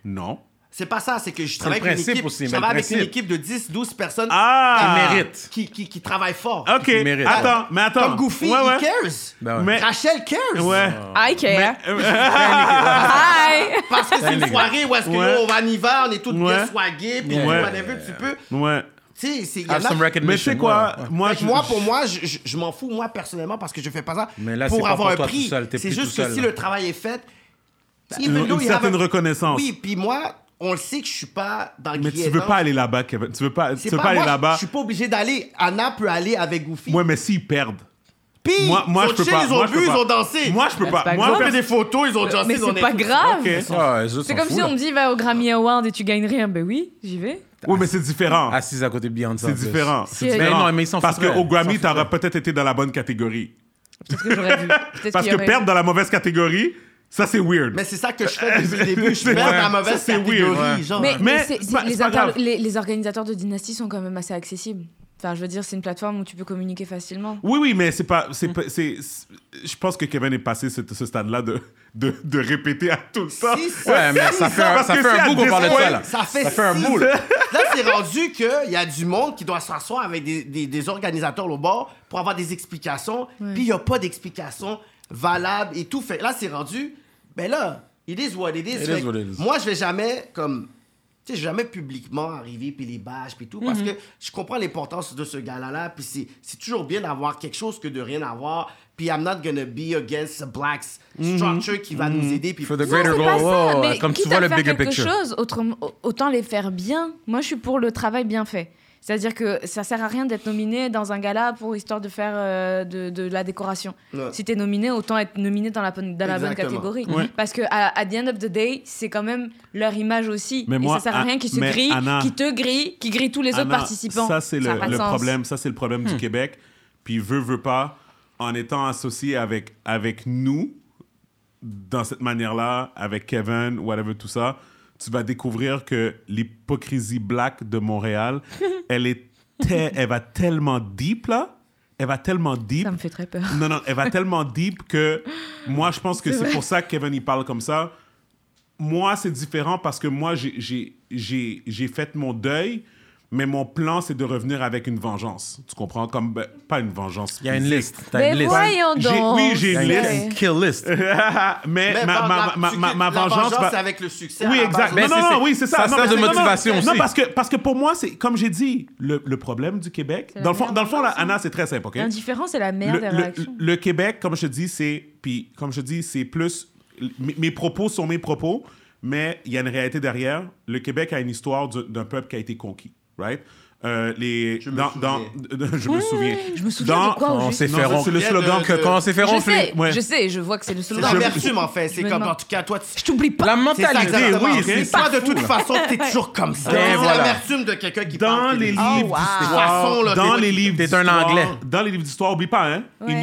S1: Non.
S4: C'est pas ça, c'est que je travaille
S2: le
S4: avec une équipe,
S2: aussi,
S4: je
S2: mais
S4: travaille
S2: le
S4: avec une
S2: principe.
S4: équipe de 10, 12 personnes
S1: Ah!
S2: Qui mérite.
S4: qui, qui, qui travaillent fort.
S1: OK,
S2: mérite.
S1: attends, mais attends.
S4: Comme Goofy,
S1: Ouais, ouais.
S4: he cares.
S2: Ben ouais.
S1: Mais-
S4: Rachel cares.
S1: Ouais.
S3: I care.
S1: Euh,
S3: Hi.
S4: Parce que c'est une soirée où est-ce que
S1: Ouais.
S4: là, on va en hiver, on est tous
S1: Ouais.
S4: bien swagués, puis
S1: Ouais.
S4: whatever, tu peux.
S1: ouais.
S4: Tu sais, c'est-.
S1: Mais tu sais quoi? Moi, je-
S4: moi, pour moi, je, je- je m'en fous, moi, personnellement, parce que je fais pas ça
S2: Mais là, c'est
S4: pour
S2: pas
S4: avoir
S2: pour
S4: un prix. C'est juste que si le travail est fait,
S1: une,
S4: though
S1: une
S4: you have
S1: certaine reconnaissance.
S4: Oui, puis moi, on le sait que je suis pas dans le
S1: Mais tu veux pas aller là-bas, Kevin. Tu veux pas, tu veux
S4: pas
S1: pas aller là-bas.
S4: Je suis pas obligé d'aller. Anna peut aller avec Goofy.
S1: Ouais, mais s'ils perdent.
S4: Puis,
S1: Moi, moi
S4: ils
S1: je peux
S4: chill,
S1: pas.
S4: Ils ont
S1: moi,
S4: bu, ils ont dansé.
S1: Moi, je peux pas.
S3: pas
S1: Moi,
S4: Ils ont
S3: grave.
S4: fait des photos, ils ont dansé.
S3: Mais c'est pas grave. C'est comme si on me dit va au Grammy Award et tu gagnes rien. Ben oui, j'y vais.
S1: Oui, mais c'est différent.
S2: Assise à côté de Beyoncé.
S1: C'est différent. C'est différent.
S2: Mais non, mais ils s'en
S1: Parce qu'au Grammy, t'aurais peut-être été dans la bonne catégorie. Parce que perdre dans la mauvaise catégorie, ça, c'est weird.
S4: Mais c'est ça que je fais depuis le début. Je mets dans la mauvaise
S1: ça, c'est
S4: catégorie.
S1: weird,
S4: genre.
S3: Mais, les, inter- organisateurs de Dynasty sont quand même assez accessibles. Enfin, je veux dire, c'est une plateforme où tu peux communiquer facilement.
S1: Oui, oui, mais c'est pas. c'est pas- c'est- c'est- je pense que Kevin est passé ce, ce stade-là de, de, de répéter à tout le temps.
S4: Si, ça-
S2: Ouais, mais ça fait un, ça fait
S1: c'est
S2: un
S1: à
S2: bout qu'on parle de
S1: this
S2: ça, là.
S4: Ça fait,
S2: Ça fait un bout, là.
S4: Là, c'est rendu qu'il y a du monde qui doit s'asseoir avec des, des, des organisateurs au bord pour avoir des explications. Puis il n'y a pas d'explications valables et tout. Fait là, c'est rendu. Ben là, it is what it is.
S2: It
S4: Fait
S2: is
S4: que
S2: what it is.
S4: Moi, je vais jamais comme. Tu sais, je vais jamais publiquement arriver puis les bâches puis tout parce que je comprends l'importance de ce gars-là. Puis c'est, c'est toujours bien d'avoir quelque chose que de rien avoir. Puis I'm not gonna be against a black structure qui va nous aider. Puis
S2: For the
S3: Non,
S2: greater
S3: c'est
S2: goal,
S3: pas ça,
S2: wow,
S3: mais
S2: comme tu vois le
S3: faire
S2: bigger
S3: quelque
S2: picture.
S3: chose, autant les faire bien. Moi, je suis pour le travail bien fait. C'est-à-dire que ça sert à rien d'être nominé dans un gala pour histoire de faire euh, de, de la décoration.
S4: Ouais.
S3: Si t'es nominé, autant être nominé dans la, bonne- dans la bonne
S4: Exactement.
S3: catégorie.
S1: Ouais.
S3: Parce que à, at the end of the day, c'est quand même leur image aussi.
S1: Mais
S3: Et
S1: moi,
S3: ça sert à
S1: à-
S3: rien qu'ils se
S1: mais
S3: grillent,
S1: Anna-
S3: qu'ils te grillent, qu'ils grillent tous les autres participants.
S1: Ça, c'est le, problème. Ça, c'est le problème du Québec. Puis, veut, veut pas, en étant associé avec, avec nous, dans cette manière-là, avec Kevin, whatever, tout ça, tu vas découvrir que l'hypocrisie black de Montréal, elle est elle va tellement deep, là. Elle va tellement deep.
S3: Ça me fait très peur.
S1: Non, non, elle va tellement deep que moi, je pense que c'est pour ça que Kevin, il parle comme ça. Moi, c'est différent parce que moi, j'ai fait mon deuil, mais mon plan, c'est de revenir avec une vengeance. Tu comprends? Comme, ben, pas une vengeance.
S2: Il y a une liste. T'as
S3: Mais
S2: une liste.
S3: voyons
S1: J'ai-
S3: donc.
S1: oui, j'ai une liste.
S2: une kill list.
S1: mais
S4: Mais
S1: ma, ma, ma, ma, ma
S4: la
S1: vengeance
S4: vengeance,
S1: va...
S4: c'est avec le succès.
S1: Oui, exact. Non,
S2: Mais
S1: non,
S2: c'est-
S1: non,
S2: c'est-
S1: oui, c'est ça.
S2: ça
S1: Non,
S2: sert de
S1: c'est- non, non,
S2: motivation
S1: non,
S2: aussi.
S1: parce que, parce que pour moi, c'est comme j'ai dit, le, le problème du Québec,
S3: C'est la
S1: dans le fond, dans le fond là,
S3: réaction.
S1: Anna, c'est très simple, OK?
S3: L'indifférence est la meilleure
S1: le,
S3: des
S1: le-
S3: réactions.
S1: le Québec, comme je te dis, c'est. Puis, comme je dis, c'est plus. Mes, mes propos sont mes propos, mais il y a une réalité derrière. Le Québec a une histoire du- d'un peuple qui a été conquis, right? Euh, les,
S4: Je me
S1: dans,
S4: souviens.
S1: dans- je me souviens.
S3: Je me souviens
S1: Dans-
S3: de quoi
S2: On s'est fait
S1: c'est le
S4: de-
S1: slogan.
S4: de-
S2: que quand on s'est fait
S3: Je
S2: ronfler.
S3: sais,
S1: Ouais.
S3: je sais, je vois que c'est le
S4: C'est
S3: slogan.
S4: l'amertume, en fait. C'est
S3: me
S4: comme, en tout cas, toi, tu...
S3: Je t'oublie pas.
S2: La mentalité, oui.
S4: C'est toi, de toute façon, t'es toujours comme ça.
S2: Ben
S4: C'est
S2: voilà.
S4: l'amertume de quelqu'un qui
S1: Dans
S4: parle.
S1: les livres
S3: Oh, wow.
S1: d'histoire,
S4: Façon, là,
S1: dans
S4: t'es-
S1: les livres
S2: t'es un
S1: d'histoire-
S2: Anglais.
S1: Dans les livres d'histoire, oublie pas, hein?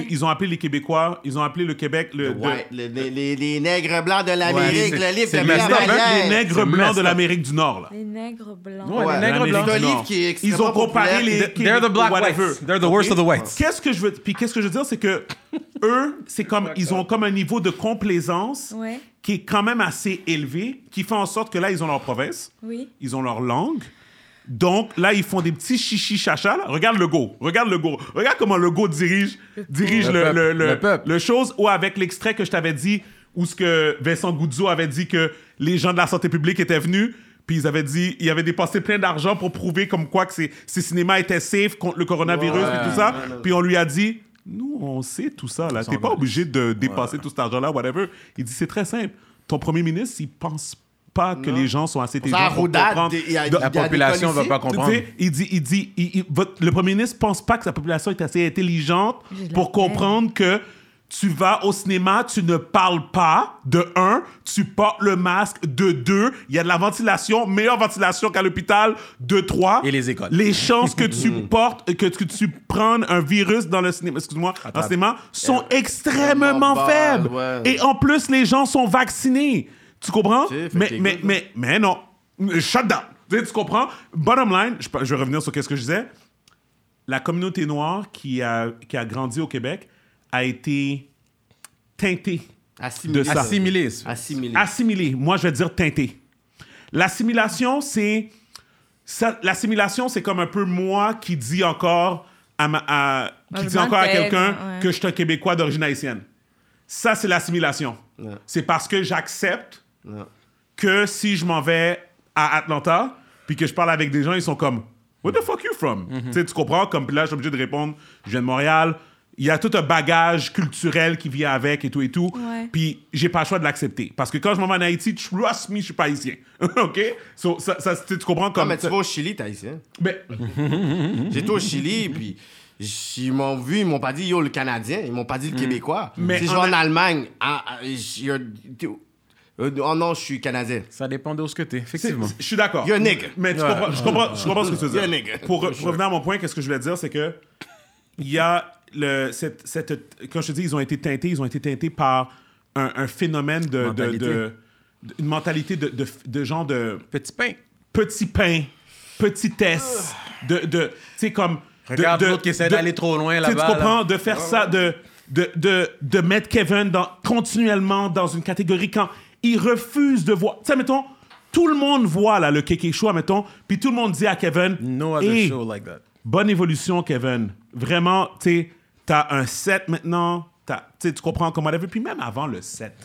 S1: Ils, ont appelé les Québécois, ils ont appelé le Québec de-
S4: les, nègres blancs de l'Amérique, le livre
S2: c'est
S4: de
S1: les nègres blancs de l'Amérique du Nord, là.
S3: Les nègres blancs.
S2: Les nègres blancs.
S4: C'est un livre qui est
S1: Ils ont comparé les
S2: They're the black
S1: whatever.
S2: whites. They're the worst of the whites.
S1: Qu'est-ce que je veux puis qu'est-ce que je veux dire c'est que eux c'est comme ils ont comme un niveau de complaisance
S3: Ouais.
S1: qui est quand même assez élevé qui fait en sorte que là ils ont leur province,
S3: Oui.
S1: ils ont leur langue. Donc là ils font des petits chichi chacha là. Regarde le go, regarde le go. Regarde comment le go dirige dirige
S2: Le
S1: le
S2: peuple,
S1: le, le,
S2: le peuple.
S1: le chose ou avec l'extrait que je t'avais dit où ce que Vincent Goudzo avait dit que les gens de la santé publique étaient venus puis ils avaient dit, ils avaient dépensé plein d'argent pour prouver comme quoi que ces, ces cinémas étaient safe contre le coronavirus
S4: Ouais,
S1: et tout ça. Puis on lui a dit, nous, on sait tout ça, là. T'es pas obligé de dépenser tout cet argent-là, whatever. Il dit, c'est très simple. Ton premier ministre, il pense pas que
S4: Non.
S1: les gens sont assez intelligents pour comprendre.
S4: il y a-
S1: de-
S4: il y a
S2: La population va
S4: policiers.
S2: pas
S1: tu
S2: comprendre.
S1: sais, il dit, il dit, il- il- votre- le premier ministre pense pas que sa population est assez intelligente pour comprendre que tu vas au cinéma, tu ne parles pas, de un, tu portes le masque, de deux, il y a de la ventilation, meilleure ventilation qu'à l'hôpital, de trois.
S2: Et les écoles.
S1: Les chances que tu portes, que, que tu prennes un virus dans le cinéma, excuse-moi, dans le cinéma, sont extrêmement faibles.
S4: ouais.
S1: Et en plus, les gens sont vaccinés. Tu comprends? Mais, mais, mais, mais non. Shut down. Tu, sais, tu comprends? Bottom line, je, je vais revenir sur ce que je disais. la communauté noire qui a, qui a grandi au Québec a été
S4: Assimilé.
S1: de ça.
S2: Assimilé.
S4: Assimilé.
S1: assimilée. Moi, je vais dire teintée. L'assimilation, c'est ça- l'assimilation, c'est comme un peu moi qui dis encore à, ma- à- qui dit encore à quelqu'un
S3: ouais.
S1: que je suis un Québécois d'origine haïtienne. Ça, c'est l'assimilation.
S4: Ouais.
S1: C'est parce que j'accepte
S4: Ouais.
S1: que si je m'en vais à Atlanta, puis que je parle avec des gens, ils sont comme Where the fuck you from? Tu sais, tu comprends? Comme là, je suis obligé de répondre Je viens de Montréal. Il y a tout un bagage culturel qui vient avec et tout et tout.
S3: Ouais.
S1: Puis j'ai pas le choix de l'accepter. Parce que quand je m'en vais en Haïti, trust me, je suis pas haïtien. OK? So, ça, ça, tu tu comprends
S4: Non,
S1: comme.
S4: mais tu vas au Chili, t'as ici. hein.
S1: Ben,
S4: J'étais au Chili, puis ils m'ont vu, ils m'ont pas dit yo le Canadien, ils m'ont pas dit le Québécois.
S1: Mais
S4: si je
S1: en
S4: vais en Allemagne, ah, ah, t'es- euh, oh non, je suis Canadien.
S2: Ça dépend de où ce que t'es, effectivement.
S1: je suis d'accord.
S4: You're a nigga.
S1: Mais tu comprends, je, comprends, je comprends ce que tu veux dire. pour revenir à mon point, qu'est-ce que je voulais dire, c'est que il y a le, cette, cette, quand je te dis, ils ont été teintés, ils ont été teintés par un, un phénomène de, de,
S2: Mentalité.
S1: de- de- une mentalité de, de, de genre de
S2: Petit pain.
S1: petit pain, petitesse, de, de tu sais comme de-
S2: Regarde
S1: de-
S2: l'autre qui essaie
S1: de-
S2: d'aller trop loin là-bas.
S1: Tu comprends
S2: là.
S1: de faire ça, de, de, de, de mettre Kevin dans, continuellement dans une catégorie quand il refuse de voir. Tu sais, mettons, tout le monde voit là, le Kéké Show, mettons, puis tout le monde dit à Kevin
S2: No other
S1: Hey,
S2: show like that.
S1: Bonne évolution, Kevin. Vraiment, tu sais, t'as un set maintenant, t'as- tu comprends comment elle Puis même avant le set.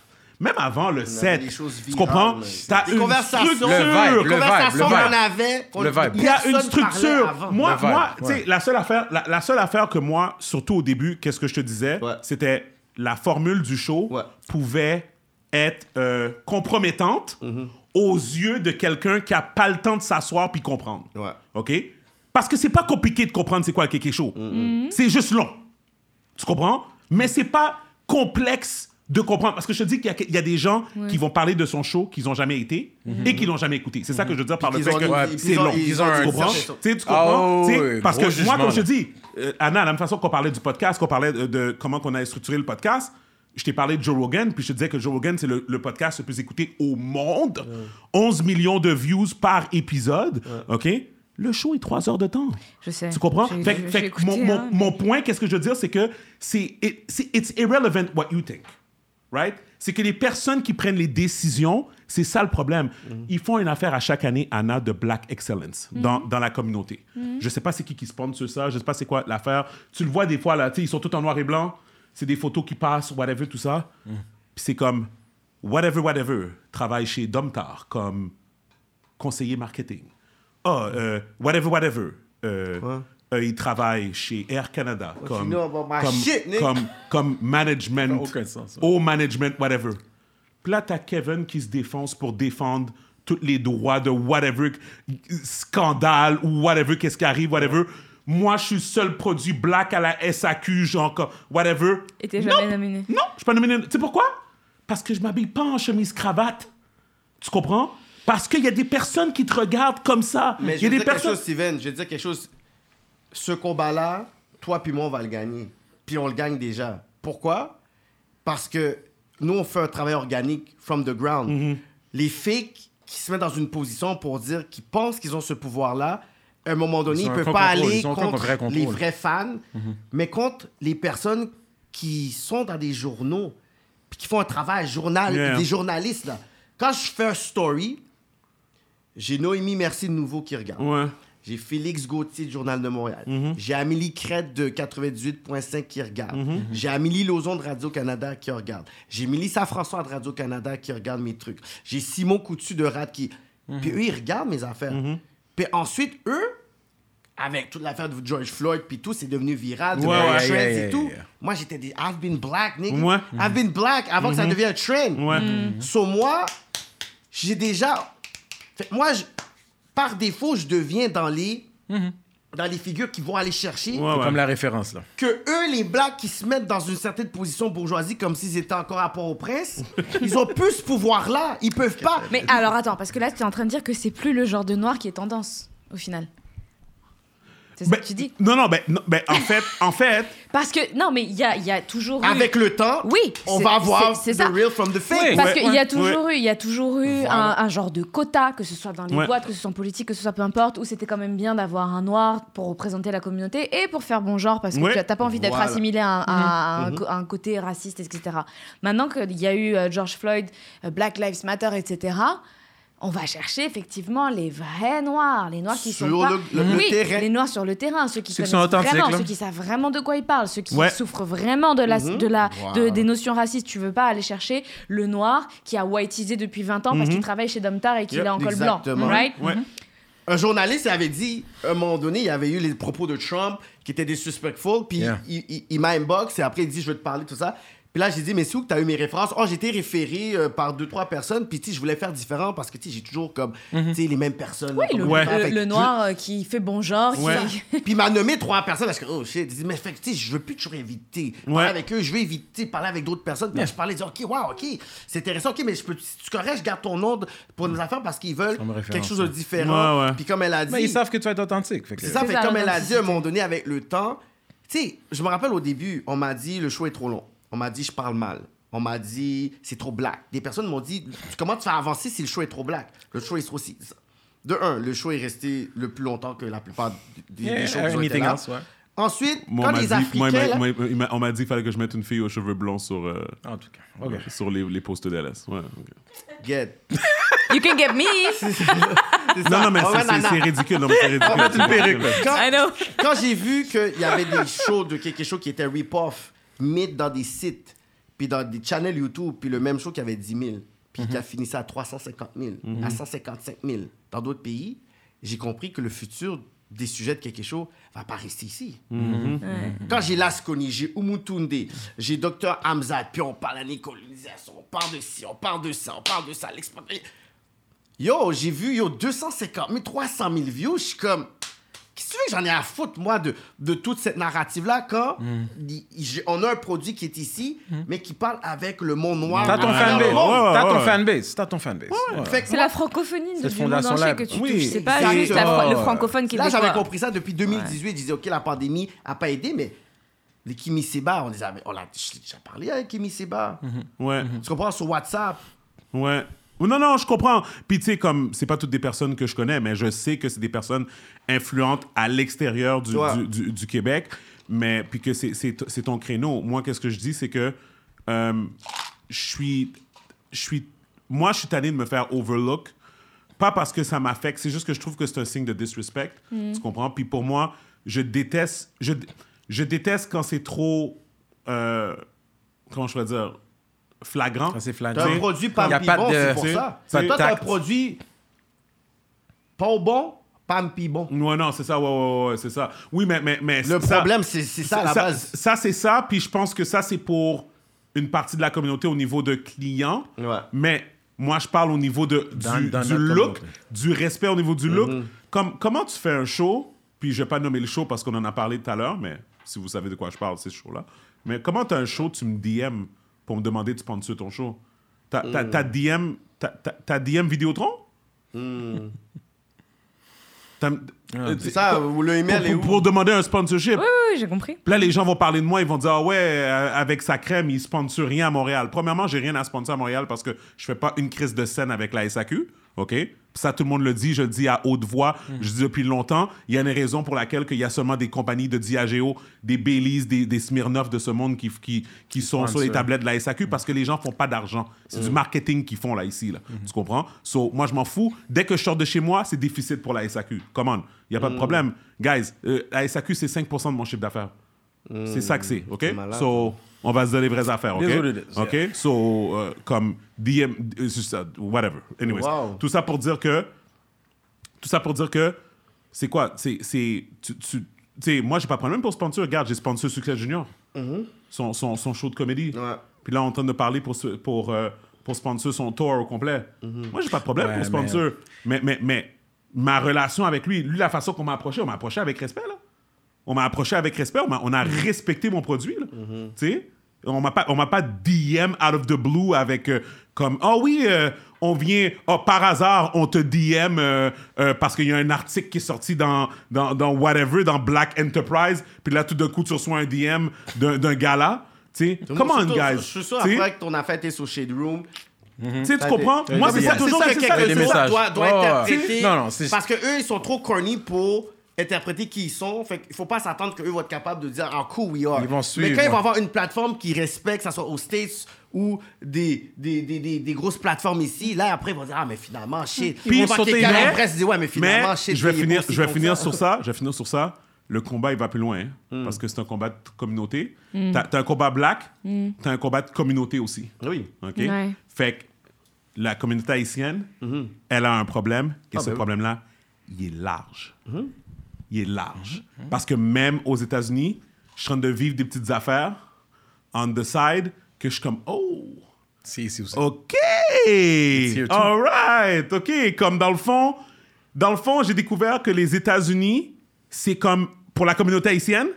S1: Même avant le set.
S4: des choses
S1: Tu
S4: virales,
S1: comprends? T'as une structure.
S2: Le vibe, le
S4: qu'on
S2: vibe.
S4: avait,
S2: Le vibe.
S1: Il y a une structure. Moi,
S2: vibe,
S1: moi tu sais,
S2: ouais.
S1: la seule affaire, la, la seule affaire que moi, surtout au début, qu'est-ce que je te disais,
S4: Ouais.
S1: c'était la formule du show
S4: Ouais.
S1: pouvait être euh, compromettante
S4: Mm-hmm.
S1: aux yeux de quelqu'un qui a pas le temps de s'asseoir puis comprendre.
S4: Ouais.
S1: OK? Parce que c'est pas compliqué de comprendre c'est quoi le kéké show. C'est juste long. Tu comprends? Mais c'est pas complexe de comprendre. Parce que je te dis qu'il y a, il y a des gens qui vont parler de son show qu'ils n'ont jamais été et qui l'ont jamais écouté. C'est ça que je veux dire par le fait
S4: qu'ils
S1: que
S2: ouais,
S1: c'est long.
S4: ils ont
S1: Tu comprends?
S4: certaine-
S1: Tu sais, tu comprends? Tu sais,
S2: ouais,
S1: parce que moi, comme je te dis, euh, Anna, de la même façon qu'on parlait du podcast, qu'on parlait de, de comment on a structuré le podcast, je t'ai parlé de Joe Rogan, puis je te disais que Joe Rogan, c'est le, le podcast le plus écouté au monde. 11 millions de views par épisode. OK? Le show est 3 heures de temps.
S3: Je sais.
S1: Tu comprends? Fait, mon,
S3: écouté,
S1: mon-
S3: hein.
S1: mon point, qu'est-ce que je veux dire, c'est que c'est it- c'est- it's irrelevant what you think. Right? C'est que les personnes qui prennent les décisions, c'est ça le problème.
S3: Mm-hmm.
S1: Ils font une affaire à chaque année, Anna, de Black Excellence dans,
S3: Mm-hmm.
S1: dans la communauté. Je sais pas c'est qui qui sponsor ça, je sais pas c'est quoi l'affaire. Tu le vois des fois, là, tu sais, ils sont tous en noir et blanc. C'est des photos qui passent, whatever, tout ça.
S3: Mm.
S1: Puis c'est comme, whatever, whatever, travaille chez Domtar comme conseiller marketing. Ah, euh, whatever, whatever. Euh, euh, il travaille chez Air Canada comme,
S4: know about my
S1: comme,
S4: shit, Nick?
S1: comme, comme management,
S2: Ça n'a aucun sens, ça.
S1: au management, whatever. Puis là, t'as Kevin qui se défonce pour défendre tous les droits de whatever, scandale ou whatever, qu'est-ce qui arrive, whatever. Moi, je suis le seul produit black à la SAQ, genre, comme whatever.
S3: Et t'es jamais
S1: Non,
S3: nominé.
S1: Non, je suis pas nominé. Tu sais pourquoi? Parce que je m'habille pas en chemise cravate. Tu comprends? Parce qu'il y a des personnes qui te regardent comme ça.
S4: Mais
S1: Il
S4: je
S1: y a
S4: vais
S1: des
S4: dire quelque
S1: personnes.
S4: chose, Steven. Je vais dire quelque chose. Ce combat-là, toi puis moi, on va le gagner. Puis on le gagne déjà. Pourquoi? Parce que nous, on fait un travail organique from the ground.
S1: Mm-hmm.
S4: Les fakes qui se mettent dans une position pour dire qu'ils pensent qu'ils ont ce pouvoir-là, à un moment donné,
S2: Ils
S4: ils
S2: ont
S4: ne
S2: un
S4: peuvent pas
S2: contrôle,
S4: aller
S2: ils ont un
S4: contre
S2: vrai contrôle.
S4: les vrais fans, mais contre les personnes qui sont dans des journaux, puis qui font un travail, journal,
S1: Yeah.
S4: des journalistes. Là. Quand je fais un story, j'ai Noémie Merci de Nouveau qui regarde.
S1: Ouais.
S4: J'ai Félix Gauthier du Journal de Montréal. J'ai Amélie Crête de 98.5 qui regarde. J'ai Amélie Lauzon de Radio-Canada qui regarde. J'ai Mélissa François de Radio-Canada qui regarde mes trucs. J'ai Simon Coutu de Rad qui... Puis eux, ils regardent mes affaires. Puis ensuite, eux, avec toute l'affaire de George Floyd, puis tout, c'est devenu viral, devenu
S1: Ouais,
S4: un
S1: ouais,
S4: trend
S2: yeah,
S4: et
S2: yeah,
S4: tout.
S2: yeah.
S4: Moi, j'étais des... I've been black, nigga.
S1: Ouais.
S4: I've been black avant que ça devienne un trend.
S1: Ouais.
S4: So, moi, j'ai déjà. Fait, moi, je- par défaut, je deviens dans les. Dans les figures qui vont aller chercher.
S1: Ouais, ouais.
S2: Comme la référence, là.
S4: Que eux, les blacks qui se mettent dans une certaine position bourgeoisie comme s'ils étaient encore à Port-au-Prince, ils ont plus ce pouvoir-là. Ils peuvent pas.
S3: Mais alors attends, parce que là, tu es en train de dire que c'est plus le genre de noir qui est tendance, au final. C'est
S1: Ben,
S3: que tu dis.
S1: Non, non, ben, non, ben, en fait, en fait,
S3: Parce que, non, mais il y a, il y a toujours eu...
S4: Avec le temps,
S3: Oui,
S4: on va voir
S3: c'est-
S4: the
S3: ça.
S4: real from the fake.
S2: Oui.
S3: Parce
S1: Ouais,
S3: qu'il y a
S1: ouais,
S3: toujours eu, il y a toujours eu
S4: Voilà.
S3: un, un genre de quota, que ce soit dans les boîtes, que ce soit en politique, que ce soit peu importe, où c'était quand même bien d'avoir un noir pour représenter la communauté et pour faire bon genre, parce que tu n'as pas envie d'être
S4: Voilà.
S3: assimilé à, un- à un,
S4: Mhm.
S3: à un côté raciste, etc. Maintenant qu'il y a eu euh, George Floyd, euh, Black Lives Matter, etc., on va chercher effectivement les vrais noirs, les noirs qui
S4: Sur
S3: sont pas...
S4: le- le- le
S3: oui,
S4: terrain.
S3: les noirs sur le terrain, ceux qui
S2: Ceux qui
S3: connaissent
S2: sont authentiques,
S3: vraiment, ceux qui savent vraiment de quoi ils parlent, ceux qui
S1: Ouais.
S3: souffrent vraiment de la,
S4: Mhm.
S3: de la, de- des notions racistes. Tu veux pas aller chercher le noir qui a whiteisé depuis 20 ans parce qu'il travaille chez Domtar et qu'il
S4: Yep,
S3: est en col blanc. Right?
S1: ouais.
S4: Un journaliste avait dit, à un moment donné, il y avait eu les propos de Trump qui étaient disrespectful, puis
S2: Yeah.
S4: il, il- il m'a inbox et après il dit, je veux te parler, tout ça. Puis là, j'ai dit, mais c'est où que tu as eu mes références? Oh, j'ai été référé euh, par deux, trois personnes, puis tu sais, je voulais faire différent parce que tu sais, j'ai toujours comme, tu sais, les mêmes personnes.
S3: Oui, le,
S1: Ouais.
S4: je-
S3: noir euh, qui fait bon genre. qui-.
S4: Puis il m'a nommé trois personnes parce que, oh shit, il dit, mais fait tu sais, je veux plus toujours éviter. Parler
S1: Ouais.
S4: avec eux, je veux éviter de parler avec d'autres personnes. Puis là, je parlais, dire, ok, wow, ok, c'est intéressant, ok, mais je peux, si tu correct, je garde ton nom pour nos affaires parce qu'ils veulent quelque chose de différent.
S1: Ouais, ouais.
S4: Puis comme elle a dit.
S2: Mais ils savent que tu vas être authentique. fait que-
S4: C'est ça,
S3: C'est
S4: fait
S3: ça,
S4: comme elle a dit à un moment donné avec le temps, tu sais, je me rappelle au début, on m'a dit le show est trop long. On m'a dit je parle mal. On m'a dit c'est trop black. Des personnes m'ont dit comment tu fais avancer si le show est trop black? Le show est trop si. De un, le show est resté le plus longtemps que la plupart des, des
S2: Yeah,
S4: shows qui ont été
S2: anything
S4: là.
S2: else, ouais.
S4: Ensuite,
S1: Moi,
S4: quand
S1: on m'a
S4: les
S1: dit,
S4: Africains.
S1: moi,
S4: là-
S1: moi, on m'a dit qu'il fallait que je mette une fille aux cheveux blonds sur, euh,
S2: En tout cas. OK.
S1: sur les, les. Ouais, ok.
S4: Get.
S3: You can get me.
S1: Non, non, mais c'est- ridicule. Non, mais c'est ridicule.
S4: On va mettre une perruque. Quand-
S3: I know.
S4: quand j'ai vu qu'il y avait des shows de quelque chose qui était rip-off, mis dans des sites, puis dans des channels YouTube, puis le même show qui avait 10 000, puis qui a fini ça à 350 000, à 155 000 dans d'autres pays, j'ai compris que le futur des sujets de quelque chose va pas rester ici. Quand j'ai Lasconi, j'ai Umutunde, j'ai Dr Hamzat, puis on parle à colonisation, on parle de ci, on parle de ça, on parle de ça, l'exploitation. Yo, j'ai vu, yo, 250 000, 300 000 views. Je suis comme, qu'est-ce que tu veux que j'en ai à foutre, moi, de, de toute cette narrative-là, quand il- il- j'ai- on a un produit qui est ici, mais qui parle avec le monde noir.
S2: T'as ton
S4: travers
S2: fanbase. T'as ton fanbase. T'as ton fanbase.
S3: C'est la francophonie de
S2: Cette
S3: du monde entier que tu
S2: oui,
S3: touches. C'est pas juste le francophone
S4: Là, j'avais compris ça depuis 2018. Je disais, OK, la pandémie a pas aidé, mais les Kimi Seba, on les avait, on l'a j'ai parlé avec Kimi Seba.
S1: Ouais.
S4: Tu comprends, sur WhatsApp.
S1: Ouais. Non, non, je comprends. Puis, tu sais, comme, c'est pas toutes des personnes que je connais, mais je sais que c'est des personnes influentes à l'extérieur du,
S4: Ouais.
S1: du, du- du Québec, mais puis que c'est- ton créneau. Moi, qu'est-ce que je dis, c'est que euh, je suis. Je suis. Moi, je suis tanné de me faire overlook. Pas parce que ça m'affecte, c'est juste que je trouve que c'est un signe de disrespect. Tu comprends? Puis pour moi, je déteste. Je, je déteste quand c'est trop. euh, comment je pourrais dire? Flagrant.
S2: C'est
S4: T'as
S2: flagrant.
S4: un produit pas bon, c'est pour ça. Toi, t'as un produit pas bon, pas un pi bon.
S1: Ouais, non, c'est ça, ouais, ouais, ouais, c'est ça. Oui, mais. mais, mais
S4: Le
S1: ça-
S4: problème, c'est ça à la
S1: ça,
S4: base.
S1: ça, c'est ça, puis je pense que ça, c'est pour une partie de la communauté au niveau de clients.
S4: Ouais.
S1: Mais moi, je parle au niveau de, du,
S2: Dans- dans
S1: du
S2: notre
S1: look,
S2: communauté.
S1: du respect au niveau du look.
S4: Mm-hmm.
S1: Comme, comment tu fais un show, puis je vais pas nommer le show parce qu'on en a parlé tout à l'heure, mais si vous savez de quoi je parle, c'est ce show-là. Mais comment tu as un show, tu me DM pour me demander de sponsor ton show? T'as t'as-
S4: Mm.
S1: t'as DM, t'as- t'as- t'as DM Vidéotron? T'as- euh,
S4: C'est ça, ou le email est
S1: pour,
S4: où?
S1: pour demander un sponsorship.
S3: Oui, oui, oui, j'ai compris.
S1: Puis là, les gens vont parler de moi, ils vont dire Ah ouais, euh, avec sa crème, il sponsor rien à Montréal. Premièrement, j'ai rien à sponsor à Montréal parce que je fais pas une crise de scène avec la SAQ. OK? Ça, tout le monde le dit, je le dis à haute voix, je dis depuis longtemps. Il y a une raison pour laquelle il y a seulement des compagnies de Diageo, des Baileys, des, des Smirnoff de ce monde qui, qui, qui sont sur les tablettes de la SAQ parce que les gens font pas d'argent. C'est du marketing qu'ils font là, ici. Là. Tu comprends? So, moi, je m'en fous. Dès que je sors de chez moi, c'est déficit pour la SAQ. Come on. Il n'y a pas de problème. Guys, euh, la SAQ, c'est 5% de mon chiffre d'affaires. C'est ça que c'est, OK?
S4: Malade,
S1: So, on va se dire les vraies affaires, OK?
S2: It is what it is,
S1: OK? So, euh, comme DM, ça, whatever. Anyways,
S4: Wow.
S1: tout ça pour dire que, tout ça pour dire que, c'est quoi? C'est, c'est, tu, tu, sais, moi, j'ai pas de problème pour sponsor. Regarde, j'ai sponsor Succès Junior. son, son, son show de comédie.
S4: Ouais.
S1: Puis là, on est en train de parler pour, pour, euh, pour sponsor son tour au complet. Moi, j'ai pas de problème
S2: Ouais,
S1: pour sponsor. Mais, mais, mais ma relation avec lui, lui, la façon qu'on m'a approché, on m'a approché avec respect, là. On m'a approché avec respect, on, m'a- on a respecté mon produit, là. Tu sais? On m'a pas, on m'a pas DM out of the blue avec euh, comme, ah oui, euh, on vient, oh, par hasard, on te DM euh, euh, parce qu'il y a un article qui est sorti dans, dans, dans whatever, dans Black Enterprise, puis là, tout d'un coup, tu reçois un DM d'un d'un gars-là. Tu sais, come on, guys.
S4: Je suis sûr après que ton affaire était sur Shade Room.
S1: tu sais, tu comprends? Moi, c'est ça,
S2: c'est
S1: toujours,
S4: que
S1: ça,
S2: des
S1: c'est
S4: quelqu'un doit, doit interpréter.
S2: Non, non, c'est-
S4: Parce que eux, ils sont trop corny pour interpréter qui ils sont. Fait qu'il faut pas s'attendre qu'eux vont être capables de dire en cool we are.
S2: Ils vont suivre,
S4: Mais quand ils vont
S2: ouais.
S4: avoir une plateforme qui respecte, que ça soit aux States ou des, des, des, des, des grosses plateformes ici, là, après, ils vont dire Ah, mais finalement, shit.
S1: Puis
S4: on va
S1: sauter, mais-
S4: la presse dit Ouais, mais
S1: Mais
S4: finalement, shit.
S1: je vais finir, je vais finir sur ça. Je vais finir sur ça. Le combat, il va plus loin, hein,
S4: Hmm.
S1: parce que c'est un combat de communauté. T'as as un combat black, t'as un combat de communauté aussi.
S4: Oui.
S1: OK?
S3: Ouais.
S1: Fait que la communauté haïtienne, elle a un problème, et
S4: Ah,
S1: ce
S4: ben oui.
S1: problème-là, il est large. Il est large. Parce que même aux États-Unis, je suis en train de vivre des petites affaires on the side que je suis comme, oh,
S2: C'est ici aussi.
S1: OK! All right! OK. Comme dans le fond, dans le fond, j'ai découvert que les États-Unis, c'est comme, pour la communauté haïtienne,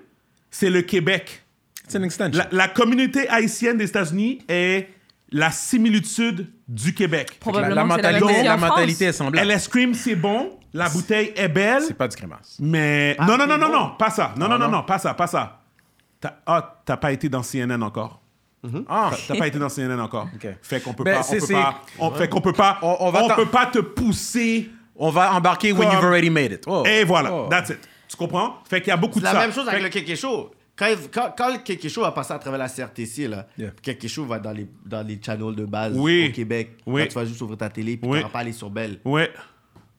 S1: c'est le Québec.
S2: C'est une extension.
S1: La, la communauté haïtienne des États-Unis est la similitude du Québec.
S2: la,
S3: Probablement
S2: la mentalité, la mentalité est semblable.
S1: Elle scream, c'est bon. La bouteille est belle.
S2: C'est pas du crémasse.
S1: Mais.
S4: Ah,
S1: non, non, non, non, non, pas ça. Non,
S2: Ah,
S1: non, non,
S2: non.
S1: non, pas ça, pas ça. T'as ah, t'as pas été dans CNN encore.
S2: Ah,
S1: T'as pas été dans CNN encore.
S2: Ok.
S1: Fait qu'on peut
S2: Ben,
S1: pas. On
S2: c'est-
S1: peut
S2: c'est-
S1: pas. On, fait qu'on peut pas.
S2: On-
S1: On,
S2: on va t'en-
S1: peut pas te pousser.
S2: on va embarquer when
S1: Comme-
S2: you've already made it. Oh.
S1: Et voilà.
S2: Oh.
S1: That's it. Tu comprends? Fait qu'il y a beaucoup
S4: C'est
S1: de
S4: la
S1: ça.
S4: même chose avec
S1: Fait
S4: le Keke Show. Quand, il- quand, quand le Keke Show va passer à travers la CRTC, là,
S2: Yeah.
S4: Keke Show va dans les, dans les channels de base
S1: Oui.
S4: au Québec.
S1: Oui.
S4: Quand tu vas juste ouvrir ta télé puis
S1: Oui.
S4: tu vas pas aller sur Belle.
S1: Ouais.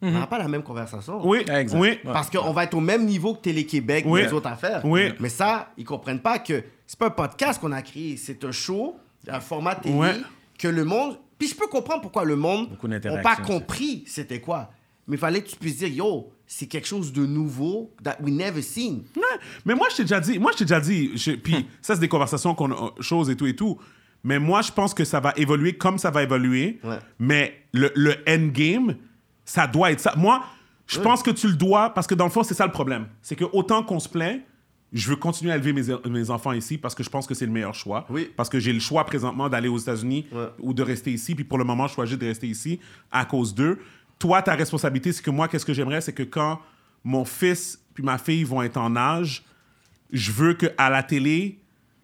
S4: On n'aura pas la même conversation.
S1: Oui.
S2: Exact.
S1: Oui.
S4: Parce qu'on va être au même niveau que Télé-Québec
S1: Oui.
S4: et les autres affaires.
S1: Oui.
S4: Mais ça, ils comprennent pas que c'est pas un podcast qu'on a créé, c'est un show, un format télé
S1: Ouais.
S4: que le monde. Puis je peux comprendre pourquoi le monde n'a pas compris c'était quoi. Mais il fallait que tu puisses dire, yo, c'est quelque chose de nouveau that we never seen.
S1: Ouais, mais moi, je t'ai déjà dit, moi, je t'ai déjà dit, je- puis ça, c'est des conversations qu'on a, choses et tout et tout. Mais moi, je pense que ça va évoluer comme ça va évoluer.
S4: Ouais.
S1: Mais le, le endgame, ça doit être ça. Moi, je pense que tu le dois, parce que dans le fond, c'est ça le problème. C'est que autant qu'on se plaint, je veux continuer à élever mes, mes enfants ici parce que je pense que c'est le meilleur choix.
S4: Oui.
S1: Parce que j'ai le choix présentement d'aller aux États-Unis
S4: Ouais.
S1: ou de rester ici. Puis pour le moment, je choisis de rester ici à cause d'eux. Toi, ta responsabilité, c'est que moi, qu'est-ce que j'aimerais, c'est que quand mon fils puis ma fille vont être en âge, je veux qu'à la télé,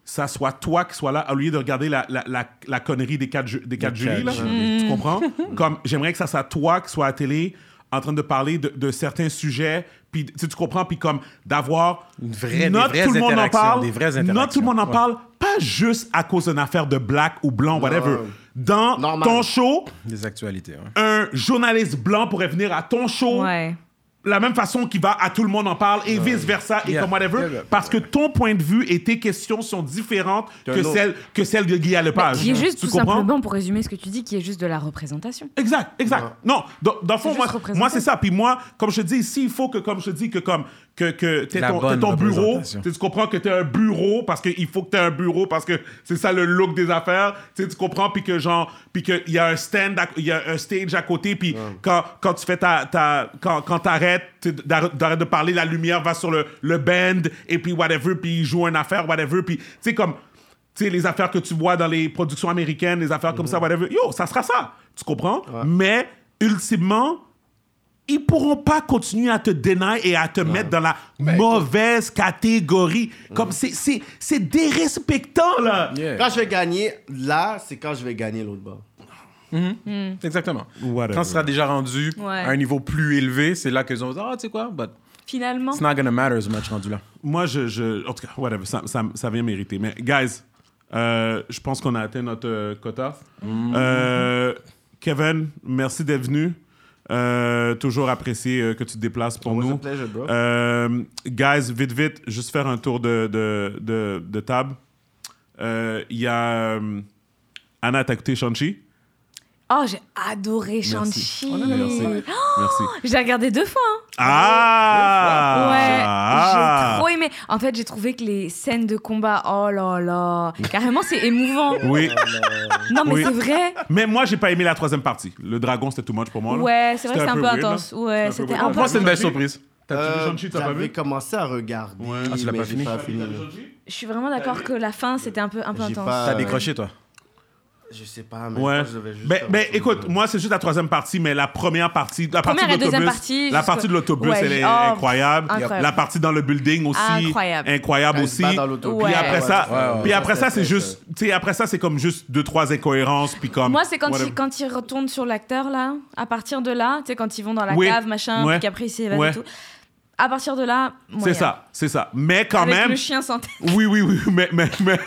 S1: ça soit toi qui sois là, au lieu de regarder la, la, la, la connerie des quatre, ju- des quatre là.
S2: quatre
S1: Tu comprends? Comme, j'aimerais que ça soit toi qui sois à la télé en train de parler de, de certains sujets, puis tu sais, tu comprends, puis comme d'avoir...
S2: Une vraie- des
S1: not
S2: vraies
S1: tout le monde en
S2: interactions,
S1: parle,
S2: des vraies
S1: not tout le
S2: interactions.
S1: monde en
S2: Ouais.
S1: parle, pas juste à cause d'une affaire de black ou blanc, whatever. Dans
S4: Normal.
S1: ton show,
S2: Des actualités. ouais.
S1: un journaliste blanc pourrait venir à ton show
S3: Ouais.
S1: La même façon qu'il va à tout le monde en parle et vice versa et
S2: Yeah.
S1: comme whatever
S2: Yeah,
S1: parce que ton point de vue et tes questions sont différentes que celles que celles de Guy Lepage.
S3: Qui est juste
S1: tu
S3: tout
S1: comprends?
S3: simplement, pour résumer ce que tu dis, qui est juste de la représentation.
S1: Exact, exact.
S4: Ouais.
S1: Non, dans, dans le fond, moi, moi c'est ça. Puis moi, comme je te dis, ici, il faut que, comme je te dis, que comme que, que
S2: La
S1: ton, ton bureau, tu comprends que t'es un bureau parce qu'il faut que t'aies un bureau parce que c'est ça le look des affaires. Tu comprends, puis que genre, puis qu'il y a un stand, il y a un stage à côté, puis quand, quand tu fais ta, ta quand, quand t'arrêtes, d'arrêter d'arrêter de parler, la lumière va sur le, le band et puis whatever, puis il joue une affaire, whatever, puis tu sais comme tu sais, les affaires que tu vois dans les productions américaines, les affaires comme ça, whatever, yo, ça sera ça. Tu comprends? Mais, ultimement, ils pourront pas continuer à te dénier et à te mettre dans la mauvaise catégorie. Comme c'est, c'est, c'est dérespectant, là.
S2: Yeah.
S4: Quand je vais gagner là, c'est quand je vais gagner l'autre bord.
S2: Exactement.
S1: Whatever.
S2: Quand ce sera déjà rendu
S3: Ouais.
S2: à un niveau plus élevé, c'est là qu'ils vont dire Ah, tu sais quoi, but
S3: Finalement.
S2: it's not gonna matter ce match rendu là.
S1: Moi, je, je- En tout cas, whatever, ça, ça, ça vient mériter. Mais, guys, euh, je pense qu'on a atteint notre euh, quota. Euh, Kevin, merci d'être venu. Euh, toujours apprécié euh, que tu te déplaces pour
S4: a
S1: nous.
S4: pleasure, bro.
S1: Euh, guys, vite, vite, juste faire un tour de, de, de, de table. Euh, Il y a. euh, Anna, t'as écouté Shang-Chi?
S3: Oh, j'ai adoré Shang-Chi.
S1: Merci. Merci.
S3: J'ai regardé deux fois. hein.
S1: Ah!
S3: Ouais,
S1: Ah!
S3: j'ai trop aimé. En fait, j'ai trouvé que les scènes de combat, oh là là, carrément, c'est émouvant.
S1: Oui,
S3: Non, mais
S1: Oui.
S3: c'est vrai.
S1: mais moi, j'ai pas aimé la troisième partie. Le dragon, c'était too much pour moi. là.
S3: Ouais, c'est vrai c'est un peu intense. Ouais,
S1: C'était un peu.
S2: Moi, c'est une belle surprise.
S1: T'as-tu vu
S4: Euh,
S1: Shang-Chi, t'as pas vu?
S4: commencé à regarder.
S2: Ah, tu l'as pas fini?
S3: Je suis vraiment d'accord que la fin, c'était un peu, un peu intense.
S4: pas-
S2: T'as décroché, toi?
S4: Je sais pas, mais
S1: Ouais.
S4: je devais juste.
S1: Ben, ben,
S4: chose.
S1: écoute, moi, c'est juste la troisième partie, mais la première partie, la partie
S3: Première
S1: de l'autobus,
S3: partie,
S1: la partie de l'autobus,
S3: Ouais,
S1: elle est
S3: oh,
S1: incroyable.
S3: incroyable.
S1: La partie dans le building aussi,
S3: Incroyable.
S1: incroyable aussi. Puis après ça, puis après ça, c'est juste, tu sais, après ça, c'est comme juste deux trois incohérences, puis comme.
S3: Moi, c'est quand ils, quand ils retournent sur l'acteur, là, à partir de là, tu sais, quand ils vont dans la
S1: Oui.
S3: cave, machin,
S1: Ouais.
S3: puis qu'après ils s'évadent
S1: Ouais.
S3: et tout. À partir de là,
S1: C'est ça, c'est ça. Mais quand
S3: Avec
S1: même,
S3: le chien sans tête.
S1: oui, oui, oui, mais, mais, mais,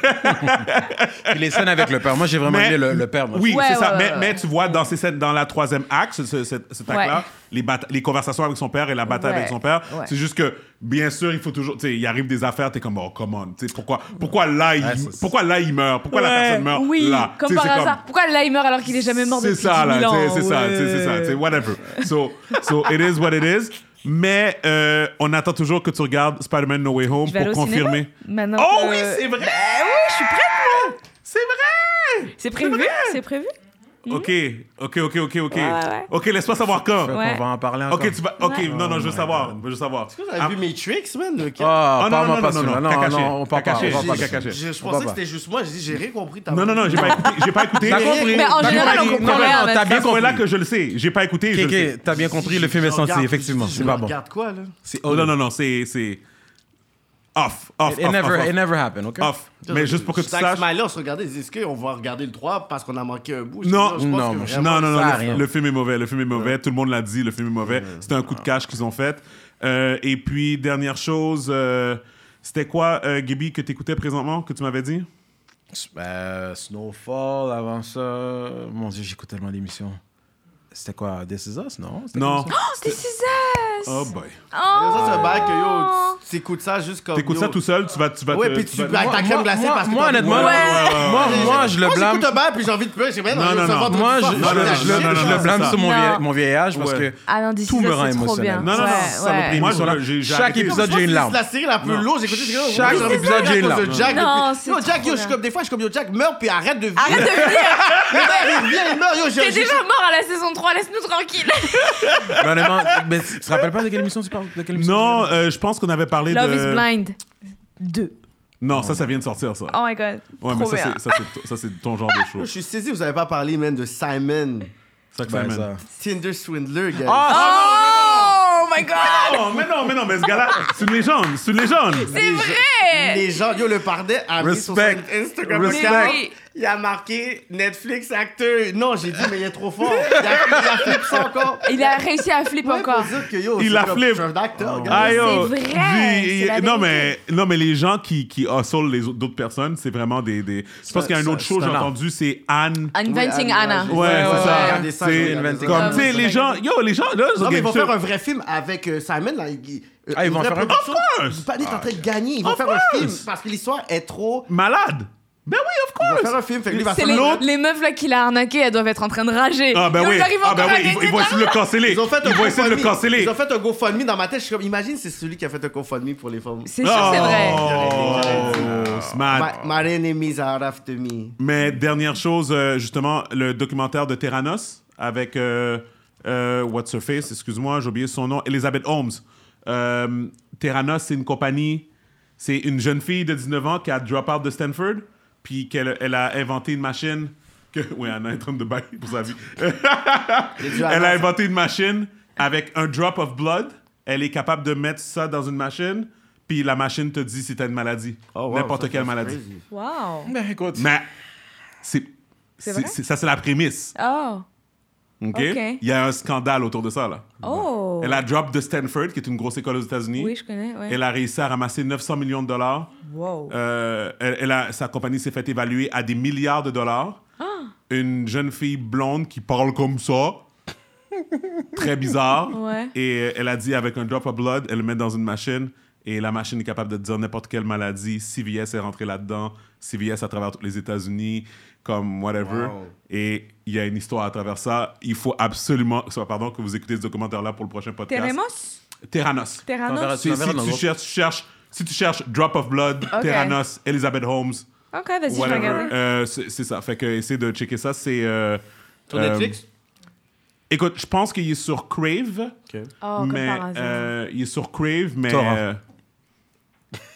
S2: Puis les scènes avec le père. Moi, j'ai vraiment
S1: Mais-
S2: aimé le, le père. moi.
S1: Oui,
S3: Ouais,
S1: c'est ça.
S3: ouais,
S1: mais,
S3: ouais,
S1: mais tu vois, dans, ces scènes, dans la troisième acte, ce, ce- cet, cet acte-là,
S3: Ouais.
S1: les, les conversations avec son père et la bataille
S3: Ouais.
S1: avec son père,
S3: Ouais.
S1: c'est juste que, bien sûr, il faut toujours. Tu sais, il arrive des affaires, t'es comme, oh, come on. Tu sais, pourquoi, pourquoi, là, il,
S2: Ouais, c'est-
S1: pourquoi là, il meurt? Pourquoi la personne meurt
S3: Oui,
S1: là?
S3: comme par
S1: c'est
S3: hasard. Pourquoi là, il meurt alors qu'il est jamais mort
S1: C'est
S3: depuis
S1: ça,
S3: 10
S1: là.
S3: 000
S1: tu
S3: ans?
S1: C'est ça, sais, c'est ça. sais, whatever. So, so, it is what it is. Mais euh, on attend toujours que tu regardes Spider-Man No Way Home
S3: Je vais aller
S1: pour confirmer.
S3: Maintenant
S1: Oh oui, c'est vrai!
S3: oui, je suis prête, moi.
S1: C'est vrai!
S3: C'est prévu, c'est prévu.
S1: Ok, ok, ok, ok, ok.
S3: Ouais, ouais.
S1: Ok, laisse-moi savoir quand.
S2: Fait
S3: Ouais.
S2: qu'on va en parler encore.
S1: Ok, tu vas. Ok,
S3: Ouais.
S1: non, non, je veux savoir. Je veux savoir.
S4: Est-ce que vous avez
S1: Ah,
S4: vu Matrix, man? le-
S2: Ah,
S1: Oh, non,
S2: pas
S1: non, non,
S2: pas
S1: non,
S2: celui-là.
S1: non,
S2: Non, non, on parle pas. On parle pas.
S1: caché.
S4: Je, je
S2: On
S4: pensais que
S2: pas.
S4: c'était juste moi. J'ai dit, j'ai rien compris.
S1: Non, non, non, j'ai pas écouté. J'ai pas écouté.
S2: T'as compris?
S3: Mais en
S2: T'as
S3: général,
S2: compris.
S3: on comprend
S2: Non, non,
S3: rien
S2: non,
S3: avec
S2: t'as
S3: ça.
S2: bien
S1: C'est là
S2: compris.
S1: que je le sais. J'ai pas écouté. je
S2: Ok,
S1: le sais.
S2: ok, t'as bien compris, le film est
S4: Je regarde-
S2: effectivement.
S4: je
S2: C'est pas bon.
S4: regarde quoi, là?
S2: C'est
S1: Oh, non, non, non, c'est. c'est Off, off,
S2: It
S1: off,
S2: never,
S1: off,
S2: it never happened, ok?
S1: Off. Mais juste pour que tu saches.
S4: Snyder, on se regardait, est-ce qu'on va regarder le 3 parce qu'on a manqué un bout? Je
S1: Non.
S4: pense que
S2: Non,
S1: Non, non, non, le, film est mauvais. Le film est mauvais. Tout le monde l'a dit, le film est mauvais. C'était un coup de cash qu'ils ont fait. Euh, et puis, dernière chose, euh, c'était quoi, euh, Gibi, que tu écoutais présentement, que tu m'avais dit?
S2: Euh, Snowfall, avant ça. Mon Dieu, j'écoute tellement d'émissions. C'était quoi This Is Us, non?
S1: Non.
S3: Oh, This is us.
S1: Oh boy.
S3: Oh.
S4: Ça, c'est un bail que yo, tu t'écoutes ça juste comme.
S1: T'écoutes ça tout seul, tu vas. Tu vas
S4: Ouais,
S1: te-
S4: puis
S1: tu
S4: tu
S1: vas-
S4: avec ta
S2: Moi-
S4: crème glacée
S2: moi-
S4: parce que
S2: moi, honnêtement,
S1: Ouais, ouais,
S2: Moi, moi, je le
S4: Moi,
S2: blâme.
S4: j'écoute un bail puis j'ai envie de pleurer. J'ai bien
S1: Non, non, non.
S2: Moi, je, le-
S1: non,
S2: je
S1: non,
S2: le blâme sur mon,
S3: ça.
S2: vieil, mon vieil âge parce que
S3: Ah
S2: tout me rend émotionnel.
S1: Non, non, non. Moi,
S2: Chaque épisode, j'ai une
S4: C'est
S2: larme.
S4: la série la plus lourde? J'écoute j'ai
S2: Chaque épisode, j'ai une larme.
S4: de Jack.
S3: Non,
S4: depuis-
S3: c'est
S4: Yo, Jack, yo, je suis comme des fois, je suis comme yo, Jack, meurs puis arrête de vivre.
S3: Arrête de venir
S4: Il meurt, il revient, il meurt. Yo, je-
S3: T'es déjà mort à la saison 3, laisse-nous tranquille.
S2: Mais honnêtement, mais tu te rappelles pas de quelle émission tu parles? De quelle émission
S1: Non, euh, je pense qu'on avait parlé
S3: Love
S1: de.
S3: is Blind 2.
S1: Non, ça, ça vient de sortir, ça.
S3: Oh my god.
S1: Ouais, mais
S3: trop
S1: ça,
S3: bien.
S1: c'est- ça, c'est ça, c'est ton genre de show.
S4: Yo, Je suis saisi, vous avez pas parlé, man, de Simon.
S1: Ça que
S2: Ben,
S1: ça mène.
S4: Tinder Swindler, gars.
S3: Oh my god
S1: Non, mais non, mais non, mais ce gars-là, c'est une légende, c'est une légende.
S3: C'est vrai
S4: Les gens, yo, le Pardet a mis sur son
S2: Respect.
S4: Instagram
S2: Respect.
S4: account,
S3: Oui.
S4: Il a marqué Netflix acteur. Non, j'ai dit, mais il est trop fort. Il a, il a flip ça encore.
S3: Il a réussi à flip
S4: Ouais,
S3: encore.
S4: faut dire que, yo,
S1: Il a
S4: comme-
S1: flip.
S4: Je suis un acteur, gars.
S1: Ah,
S3: c'est vrai,
S1: non, mais, non, mais les gens qui, qui hustle les autres d'autres personnes, c'est vraiment des. des... Je pense qu'il y a un
S2: ça-
S1: autre
S2: c'est
S1: j'ai entendu, c'est Anne.
S3: Inventing
S4: Oui,
S3: Anna.
S4: Anna.
S1: Ouais,
S2: Ouais,
S1: c'est
S2: ouais,
S1: ça. C'est comme, tu sais, les gens, yo, les gens, là,
S4: Non, mais ils vont faire un vrai film avec euh, Simon. Là,
S2: Ah, ils
S4: une
S2: vont faire un-.
S1: Of course.
S4: Pardet est en train de gagner. Ils vont faire un film parce que l'histoire est trop.
S1: malade. Ben oui, of course.
S4: faire un film. Fait que lui va
S3: C'est
S4: faire
S3: les,
S1: l'autre.
S3: les meufs là qu'il a arnaqué, elles doivent être en train de rager.
S1: Ah, ben oui.
S3: ils arrivent
S1: Ah, ben
S3: encore
S1: oui, ils,
S3: gagner
S1: ils vont essayer de le canceller.
S4: Ils ont fait un
S1: Ils vont essayer de le
S4: GoFundMe.
S1: canceller.
S4: Ils ont fait un GoFundMe dans ma tête. Je suis comme, imagine, c'est celui qui a fait un GoFundMe pour les femmes.
S3: C'est sûr, c'est vrai.
S1: Oh, smart.
S4: My, my enemies are after me.
S1: Mais dernière chose, euh, justement, le documentaire de Terranos avec euh, euh, What's Her Face, excuse-moi, j'ai oublié son nom, Elizabeth Holmes. Euh, Terranos, c'est une compagnie, c'est une jeune fille de 19 ans qui a drop out de Stanford, puis qu'elle elle a inventé une machine. Que, oui, Anna est en train de bailler pour sa vie. Elle a inventé une machine avec un drop of blood. Elle est capable de mettre ça dans une machine, puis la machine te dit si t'as une maladie.
S4: Oh, wow,
S1: N'importe quelle
S4: c'est
S1: maladie.
S4: crazy.
S3: Wow.
S2: Ben écoute.
S1: Mais c'est,
S3: C'est
S1: c'est-
S3: vrai?
S1: c'est- ça, c'est la prémisse.
S3: Oh.
S1: OK?
S3: Ok.
S1: Il y a un scandale autour de ça. Là.
S3: Oh.
S1: Elle a drop de Stanford, qui est une grosse école aux États-Unis.
S3: Oui, je connais. Ouais.
S1: Elle a réussi à ramasser 900 millions de dollars.
S3: Wow.
S1: Euh, elle, elle a, sa compagnie s'est fait évaluer à des milliards de dollars.
S3: Ah.
S1: Une jeune fille blonde qui parle comme ça. Très bizarre.
S3: Ouais.
S1: Et euh, elle a dit avec un drop of blood, elle le met dans une machine et la machine est capable de dire n'importe quelle maladie. CVS est rentré là-dedans. CVS à travers tous les États-Unis, comme whatever.
S4: Wow.
S1: Et il y a une histoire à travers ça. Il faut absolument soit, pardon, que vous écoutez ce documentaire-là pour le prochain podcast.
S3: Teremos?
S1: Terranos.
S3: Terranos
S1: Si,
S2: Tu
S1: si
S2: l'autre.
S1: cherches, cherches- si tu cherches Drop of Blood,
S3: Ok.
S1: Terranos, Elizabeth Holmes,
S3: Ok, vas-y, je vais regarder.
S1: euh, c'est ça. Fait que essaie de checker ça. C'est. euh,
S4: Sur
S1: euh,
S4: Netflix?
S1: Écoute, je pense qu'il est sur Crave.
S3: Oh, comme
S1: mais euh, il est sur Crave, mais
S2: Torrent.
S1: euh,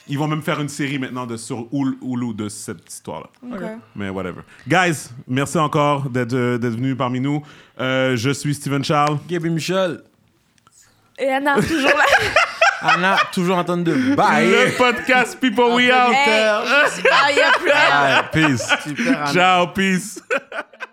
S1: Ils vont même faire une série maintenant de, sur Hulu de cette histoire-là. Mais whatever. Guys, merci encore d'être euh, d'être venus parmi nous. Euh, je suis Steven Charles.
S2: Gaby Michel,
S3: Et Anna, toujours là.
S2: Anna, toujours en train de bye.
S1: Le podcast People We Out.
S3: Hey, ah, y a plus rien.
S2: Bye, peace.
S4: Super.
S1: Ciao, peace.